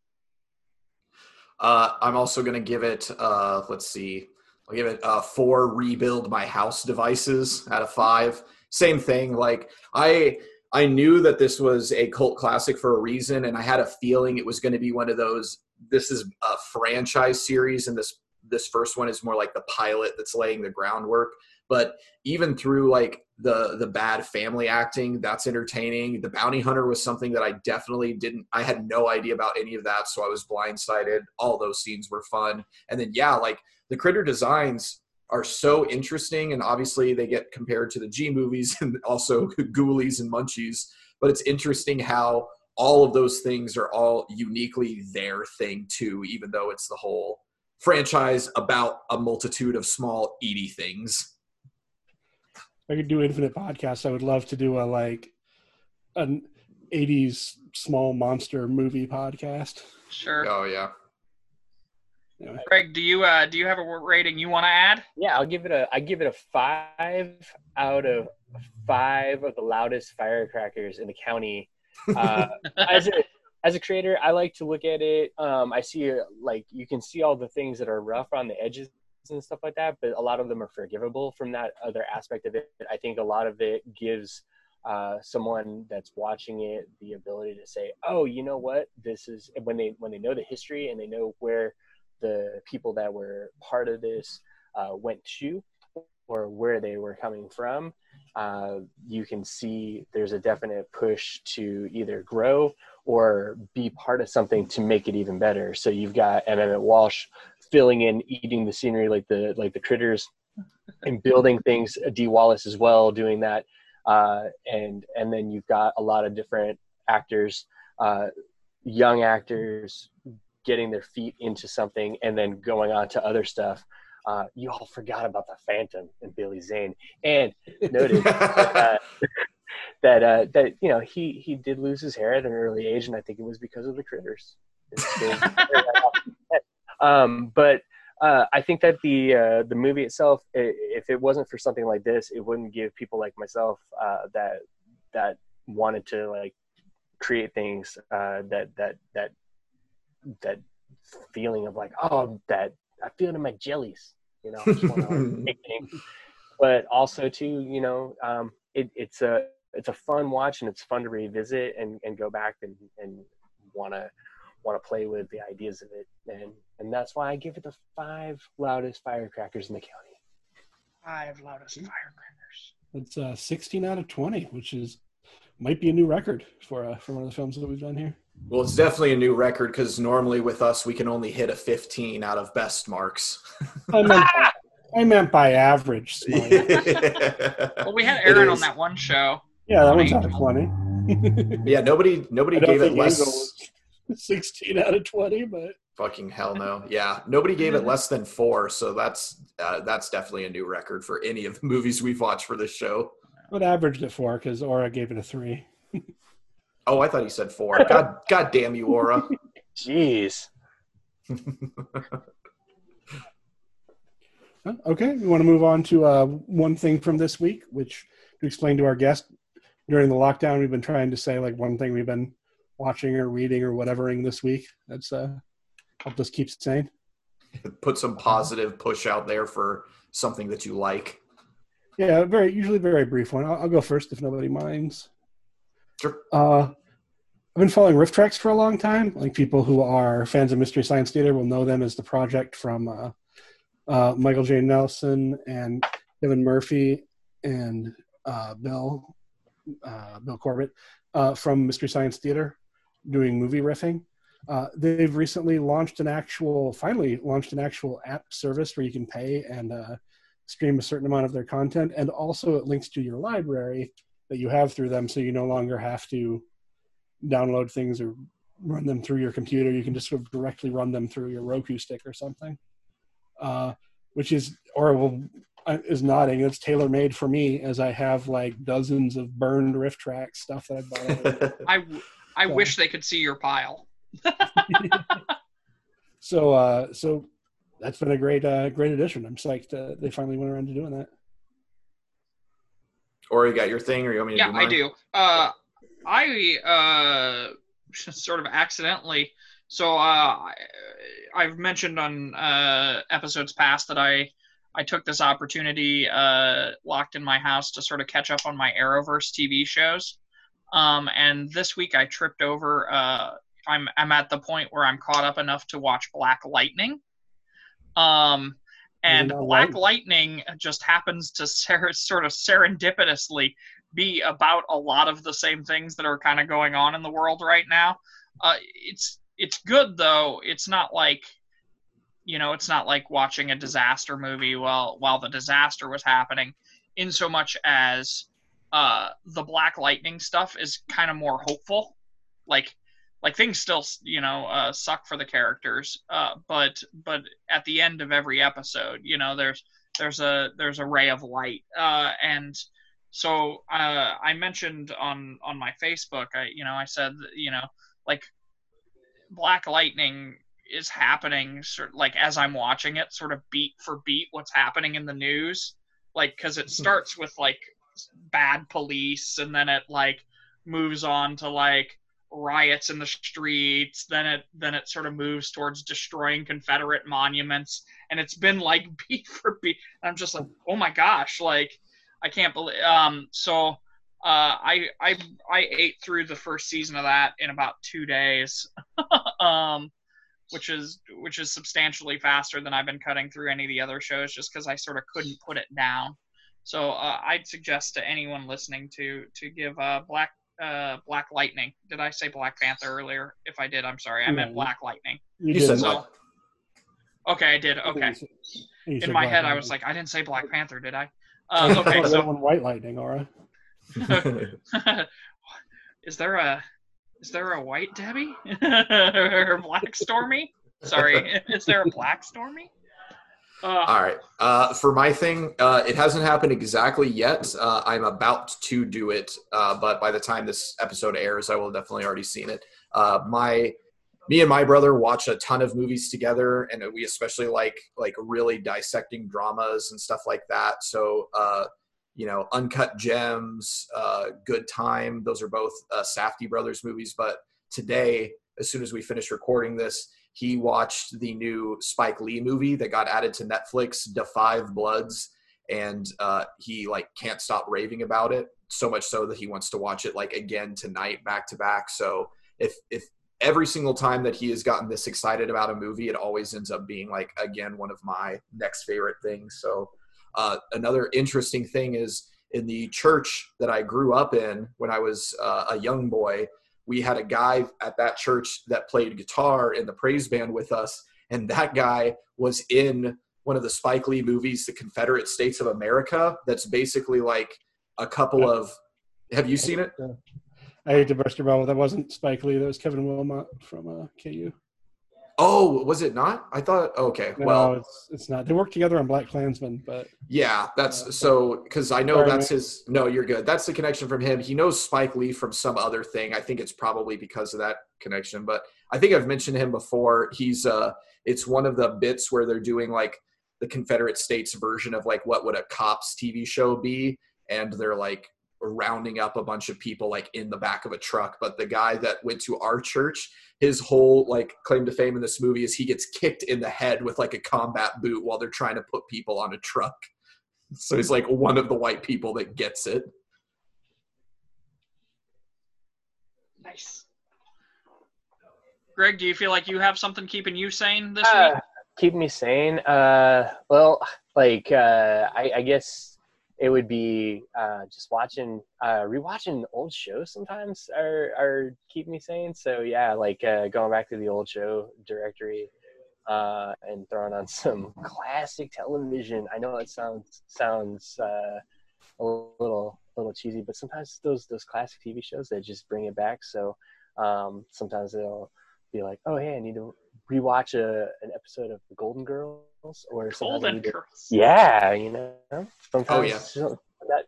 Uh, I'm also going to give it, uh, let's see, I'll give it uh, four rebuild my house devices out of five. Same thing. Like I, I knew that this was a cult classic for a reason, and I had a feeling it was going to be one of those. This is a franchise series, and this this first one is more like the pilot that's laying the groundwork. But even through like the the bad family acting, that's entertaining. The bounty hunter was something that I definitely didn't. I had no idea about any of that, so I was blindsided. All those scenes were fun, and then yeah, like the critter designs are so interesting, and obviously they get compared to the G movies <laughs> and also Ghoulies and Munchies. But it's interesting how all of those things are all uniquely their thing too, even though it's the whole franchise about a multitude of small eaty things. I could do infinite podcasts, I would love to do a like an '80s small monster movie podcast. Sure. Oh yeah. Anyway, Greg, do you uh, do you have a rating you want to add? Yeah, I'll give it a I give it a five out of five of the loudest firecrackers in the county. Uh, <laughs> as a as a creator, I like to look at it. Um, I see like you can see all the things that are rough on the edges and stuff like that, but a lot of them are forgivable from that other aspect of it. I think a lot of it gives uh, someone that's watching it the ability to say, "Oh, you know what? This is when they when they know the history and they know where the people that were part of this uh, went to or where they were coming from, uh, you can see there's a definite push to either grow or be part of something to make it even better. So you've got M. Emmet Walsh filling in, eating the scenery like the like the critters, <laughs> and building things. Dee Wallace as well, doing that. uh, and and then you've got a lot of different actors, uh, young actors getting their feet into something and then going on to other stuff. Uh, you all forgot about the Phantom and Billy Zane, and noted uh, <laughs> <laughs> that uh, that you know he he did lose his hair at an early age, and I think it was because of the critters. <laughs> um, but uh, I think that the uh, the movie itself, if it wasn't for something like this, it wouldn't give people like myself uh, that that wanted to like create things uh, that that that that feeling of like oh that I feel it in my jellies, you know. <laughs> but also too, you know, um, it, it's a it's a fun watch and it's fun to revisit and, and go back and and want to want to play with the ideas of it, and and that's why I give it the five loudest firecrackers in the county. Five loudest firecrackers. It's uh, 16 out of 20, which is might be a new record for uh, for one of the films that we've done here. Well, it's definitely a new record because normally with us we can only hit a 15 out of best marks. I, meant by, I meant by average. <laughs> well, we had Aaron on that one show. Yeah, that one's out of 20. yeah, nobody nobody gave it less. 16 out of 20, but fucking hell no. Yeah, nobody gave it less than four, so that's uh, that's definitely a new record for any of the movies we've watched for this show. But averaged it four because Aura gave it a three. <laughs> oh, I thought he said four. God, <laughs> God damn you, Aura. Jeez. <laughs> okay, we want to move on to uh, one thing from this week, which to explain to our guest during the lockdown, we've been trying to say like one thing we've been watching or reading or whatevering this week. That's uh, helped us keep sane. Put some positive push out there for something that you like. Yeah, very usually very brief one. I'll, I'll go first if nobody minds. Sure. Uh, I've been following RiffTrax for a long time. Like people who are fans of Mystery Science Theater will know them as the project from uh, uh, Michael J. Nelson and Kevin Murphy and uh, Bill uh, Bill Corbett uh, from Mystery Science Theater doing movie riffing. Uh, they've recently launched an actual, finally launched an actual app service where you can pay and stream a certain amount of their content, and also it links to your library that you have through them, so you no longer have to download things or run them through your computer. You can just sort of directly run them through your Roku stick or something, uh, which is or will uh, is nodding. It's tailor made for me as I have like dozens of burned RiffTrax stuff that I bought. <laughs> I I so. wish they could see your pile. <laughs> <laughs> so uh, so that's been a great uh, great addition. I'm psyched uh, they finally went around to doing that. Or you got your thing, or you want me to? Yeah, do I do. Uh, I uh, <laughs> sort of accidentally. So uh, I've mentioned on uh, episodes past that I I took this opportunity uh, locked in my house to sort of catch up on my Arrowverse TV shows. Um, and this week I tripped over. Uh, I'm I'm at the point where I'm caught up enough to watch Black Lightning. Um, and Black Lightning just happens to ser- sort of serendipitously be about a lot of the same things that are kind of going on in the world right now. Uh, it's it's good though. It's not like you know, it's not like watching a disaster movie while while the disaster was happening. In so much as uh, the Black Lightning stuff is kind of more hopeful. Like like things still you know uh, suck for the characters, uh, but but at the end of every episode, you know, there's there's a there's a ray of light, uh, and so uh, I mentioned on on my Facebook, I you know I said you know like Black Lightning is happening sort like as I'm watching it, sort of beat for beat what's happening in the news, like because it mm-hmm. starts with like bad police and then it like moves on to like riots in the streets. Then it then it sort of moves towards destroying confederate monuments. And it's been like <laughs> beat for beat. I'm just like oh my gosh like i can't believe um so uh i i i ate through the first season of that in about two days <laughs> um which is which is substantially faster than i've been cutting through any of the other shows just because i sort of couldn't put it down so uh, I'd suggest to anyone listening to to give uh, Black uh, Black Lightning. Did I say Black Panther earlier? If I did, I'm sorry. I meant Black Lightning. You, you said so, Okay, I did. Okay. In my head, I was like, I didn't say Black Panther, did I? Uh, okay, so White Lightning, all right. <laughs> is there a is there a white Debbie <laughs> or black Stormy? Sorry, <laughs> is there a black Stormy? Uh, All right. Uh, for my thing, uh, it hasn't happened exactly yet. Uh, I'm about to do it, uh, but by the time this episode airs, I will have definitely already seen it. Uh, my, me and my brother watch a ton of movies together, and we especially like like really dissecting dramas and stuff like that. So, uh, you know, Uncut Gems, uh, Good Time, those are both uh, Safdie brothers movies. But today, as soon as we finish recording this, he watched the new Spike Lee movie that got added to Netflix, Da 5 Bloods, and uh, he like can't stop raving about it. So much so that he wants to watch it like again tonight, back to back. So if if every single time that he has gotten this excited about a movie, it always ends up being like again one of my next favorite things. So uh, another interesting thing is in the church that I grew up in when I was uh, a young boy we had a guy at that church that played guitar in the praise band with us, and that guy was in one of the Spike Lee movies, The Confederate States of America. That's basically like a couple of. Have you seen it? I hate to burst your bubble. That wasn't Spike Lee. That was Kevin Willmott from uh, KU. Oh, was it not? I thought. Okay, No, well, it's it's not. They worked together on Black Klansman, but Yeah, that's so because I know Sorry, that's his. No, you're good. That's the connection from him. He knows Spike Lee from some other thing. I think it's probably because of that connection. But I think I've mentioned him before. He's uh, it's one of the bits where they're doing like the Confederate States version of like what would a cops TV show be, and they're like rounding up a bunch of people like in the back of a truck. But the guy that went to our church, his whole like claim to fame in this movie is he gets kicked in the head with like a combat boot while they're trying to put people on a truck. So he's like one of the white people that gets it. nice. Greg, do you feel like you have something keeping you sane this Uh, week? keep me sane. Uh, well, like uh, I, I guess it would be uh, just watching, uh, rewatching old shows sometimes are are keep me sane. So yeah, like uh, going back to the old show directory uh, and throwing on <laughs> some classic television. I know it sounds sounds uh, a little a little cheesy, but sometimes those those classic TV shows they just bring it back. So um, sometimes they'll be like, oh hey, I need to rewatch a an episode of The Golden Girls, or sometimes I Golden Girls. yeah, you know, sometimes Oh, yeah. <laughs> that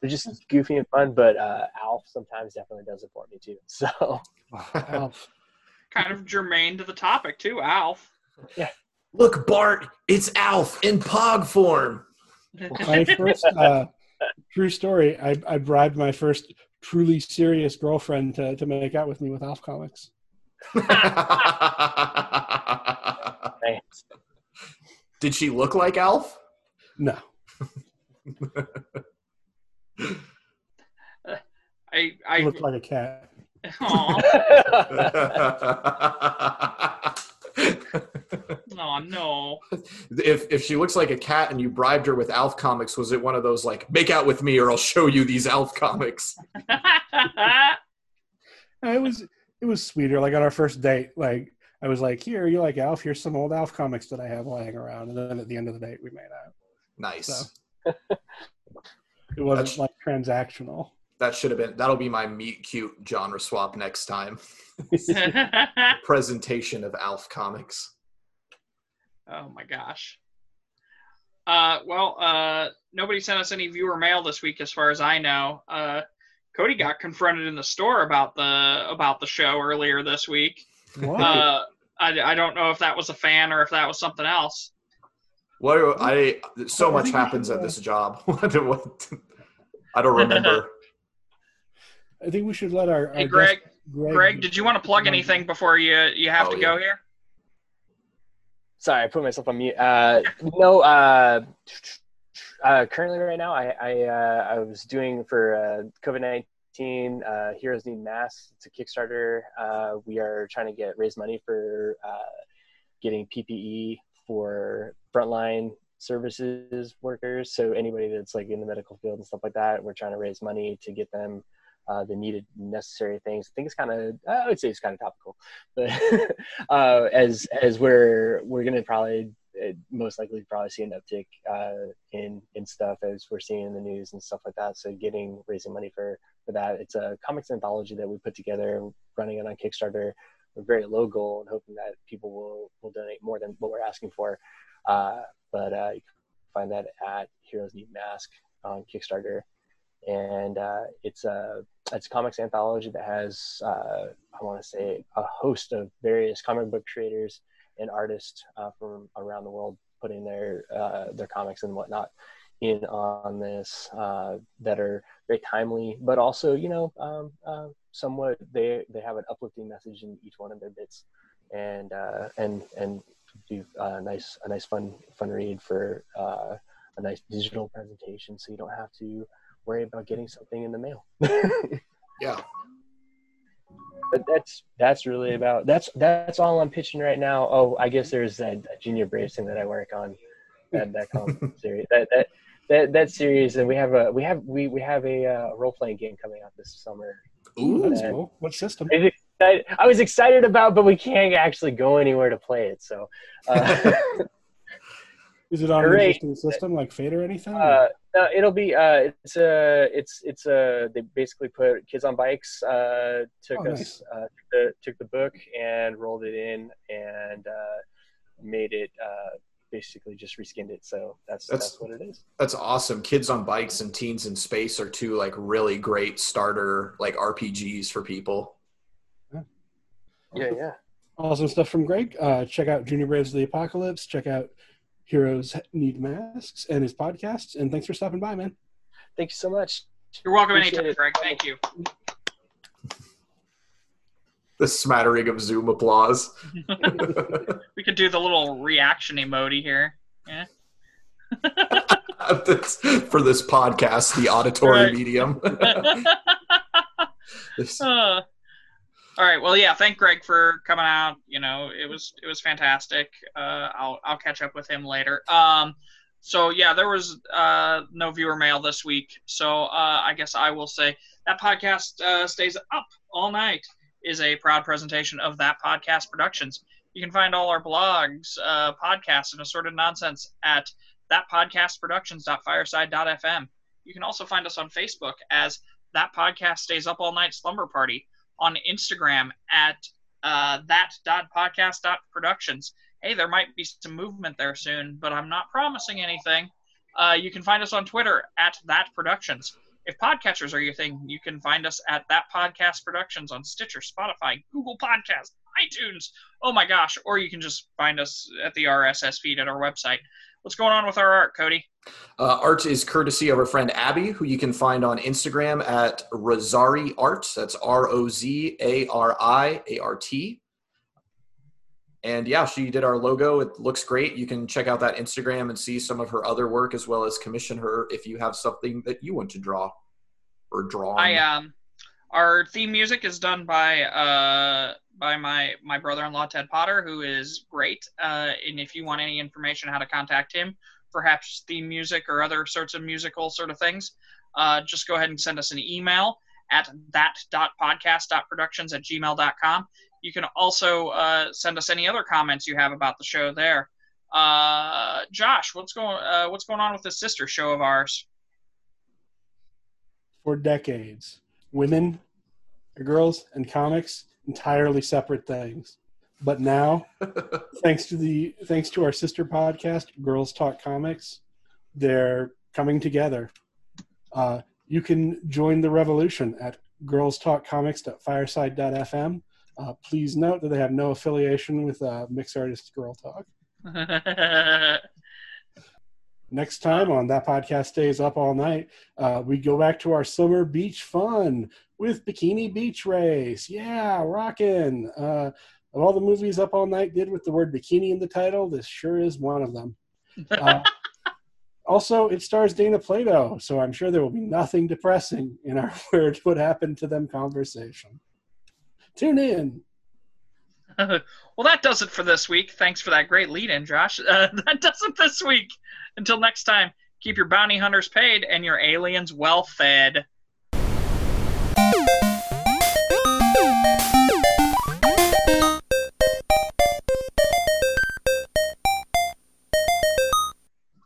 they're just goofy and fun. But uh, Alf sometimes definitely does it for me too. So Alf. <laughs> <laughs> Kind of germane to the topic too, Alf. Yeah. Look, Bart, it's Alf in Pog form. my first uh, true story. I, I bribed my first truly serious girlfriend to, to make out with me with Alf comics. <laughs> thanks. Did she look like Alf? No, <laughs> I I looked like a cat. Aw. <laughs> oh no. if if she looks like a cat and you bribed her with Alf comics, was it one of those like make out with me or I'll show you these Alf comics? I was it was sweeter. Like on our first date, like I was like, "Here, you like Alf? Here's some old Alf comics that I have lying around." And then at the end of the date, we made out. Nice. So. It wasn't That's- like transactional. That should have been that'll be my meet cute genre swap next time. <laughs> <laughs> Presentation of Alf comics. oh my gosh. Uh, well, uh, nobody sent us any viewer mail this week, as far as I know. Uh, Cody got confronted in the store about the about the show earlier this week. What? Uh, I, I don't know if that was a fan or if that was something else. What do I so much happens should, at this job. <laughs> What, I don't remember. <laughs> I think we should let our, our Hey, Greg. guest, Greg. Greg, did you want to plug anything before you you have Oh, to go here? Sorry, I put myself on mute. Uh, no, uh, uh, currently right now, I I, uh, I was doing for uh, COVID nineteen. Uh, Heroes Need Masks. It's a Kickstarter. Uh, we are trying to get raise money for uh, getting PPE for frontline services workers. So anybody that's like in the medical field and stuff like that, we're trying to raise money to get them. Uh, the needed necessary things. I think it's kind of I would say it's kind of topical, but <laughs> uh, as as we're we're gonna probably it most likely probably see an uptick uh, in in stuff as we're seeing in the news and stuff like that. So getting raising money for for that. It's a comics anthology that we put together, running it on Kickstarter. We're very low goal and hoping that people will will donate more than what we're asking for. Uh, but uh, you can find that at Heroes Need Mask on Kickstarter, and uh, it's a it's a comics anthology that has uh, I want to say a host of various comic book creators and artists uh, from around the world putting their uh, their comics and whatnot in on this uh, that are very timely, but also you know um, uh, somewhat they they have an uplifting message in each one of their bits, and uh, and and do a nice a nice fun fun read for uh, a nice digital presentation, so you don't have to worry about getting something in the mail. <laughs> Yeah. But that's that's really about that's that's all I'm pitching right now. Oh, I guess there's that, that junior Braves thing that I work on, that that <laughs> series that that that that series, and we have a we have we we have a uh, role playing game coming out this summer. Ooh, that's cool. What system? I was excited, I was excited about, but we can't actually go anywhere to play it. So, uh, <laughs> Is it on an Great. existing system like Fate or anything? uh, no, it'll be uh, it's a it's it's a they basically put kids on bikes. Uh, took Oh, us nice. uh, took the took the book and rolled it in and uh, made it uh, basically just reskinned it. So that's That's- that's, what it is. That's awesome. Kids on bikes and teens in space are two like really great starter like RPGs for people. Yeah, yeah. awesome stuff from Greg. Uh, check out Junior Braves of the Apocalypse. Check out Heroes Need Masks and his podcasts. And thanks for stopping by, man. Thank you so much. You're welcome Appreciate anytime, it. Greg. Thank you. <laughs> The smattering of Zoom applause. <laughs> We could do the little reaction emoji here. Yeah. <laughs> For this podcast, the auditory Right. medium. This- Uh, all right. Well, yeah. Thank Greg for coming out. You know, it was it was fantastic. Uh, I'll I'll catch up with him later. Um, so yeah, there was uh, no viewer mail this week. So uh, I guess I will say that podcast uh, stays up all night is a proud presentation of that podcast productions. You can find all our blogs, uh, podcasts, and assorted nonsense at thatpodcastproductions.fireside.fm. You can also find us on Facebook as that podcast stays up all night slumber party on instagram at uh, that.podcast.productions hey there might be some movement there soon but i'm not promising anything. Uh, you can find us on twitter at that productions if podcatchers are your thing you can find us at that podcast productions on stitcher spotify google podcast itunes. Oh my gosh. Or you can just find us at the rss feed at our website. What's going on with our art cody Uh, art is courtesy of our friend Abby, who you can find on Instagram at Rozari Art. That's R O Z A R I A R T. And yeah, she did our logo. It looks great. You can check out that Instagram and see some of her other work as well as commission her if you have something that you want to draw or draw. I um, our theme music is done by uh by my my brother-in-law Ted Potter, who is great. Uh, and if you want any information how to contact him, perhaps theme music or other sorts of musical sort of things, uh, just go ahead and send us an email at that.podcast.productions at gmail.com. You can also uh, send us any other comments you have about the show there. Uh, Josh, what's going uh, what's going on with this sister show of ours? For decades, women, girls, and comics entirely separate things. But now, thanks to the thanks to our sister podcast, Girls Talk Comics, they're coming together. Uh, you can join the revolution at girls girlstalkcomics.fireside.fm. Uh, please note that they have no affiliation with uh, Mix Artist Girl Talk. <laughs> Next time on that podcast stays up all night, uh, we go back to our summer beach fun with Bikini Beach Race. Yeah, rockin'. Uh, of all the movies Up All Night did with the word bikini in the title, this sure is one of them. <laughs> Uh, also, it stars Dana Plato, so I'm sure there will be nothing depressing in our <laughs> Where What Happened to Them conversation. Tune in. <laughs> well, that does it for this week. Thanks for that great lead in, Josh. Uh, that does it this week. Until next time, keep your bounty hunters paid and your aliens well fed.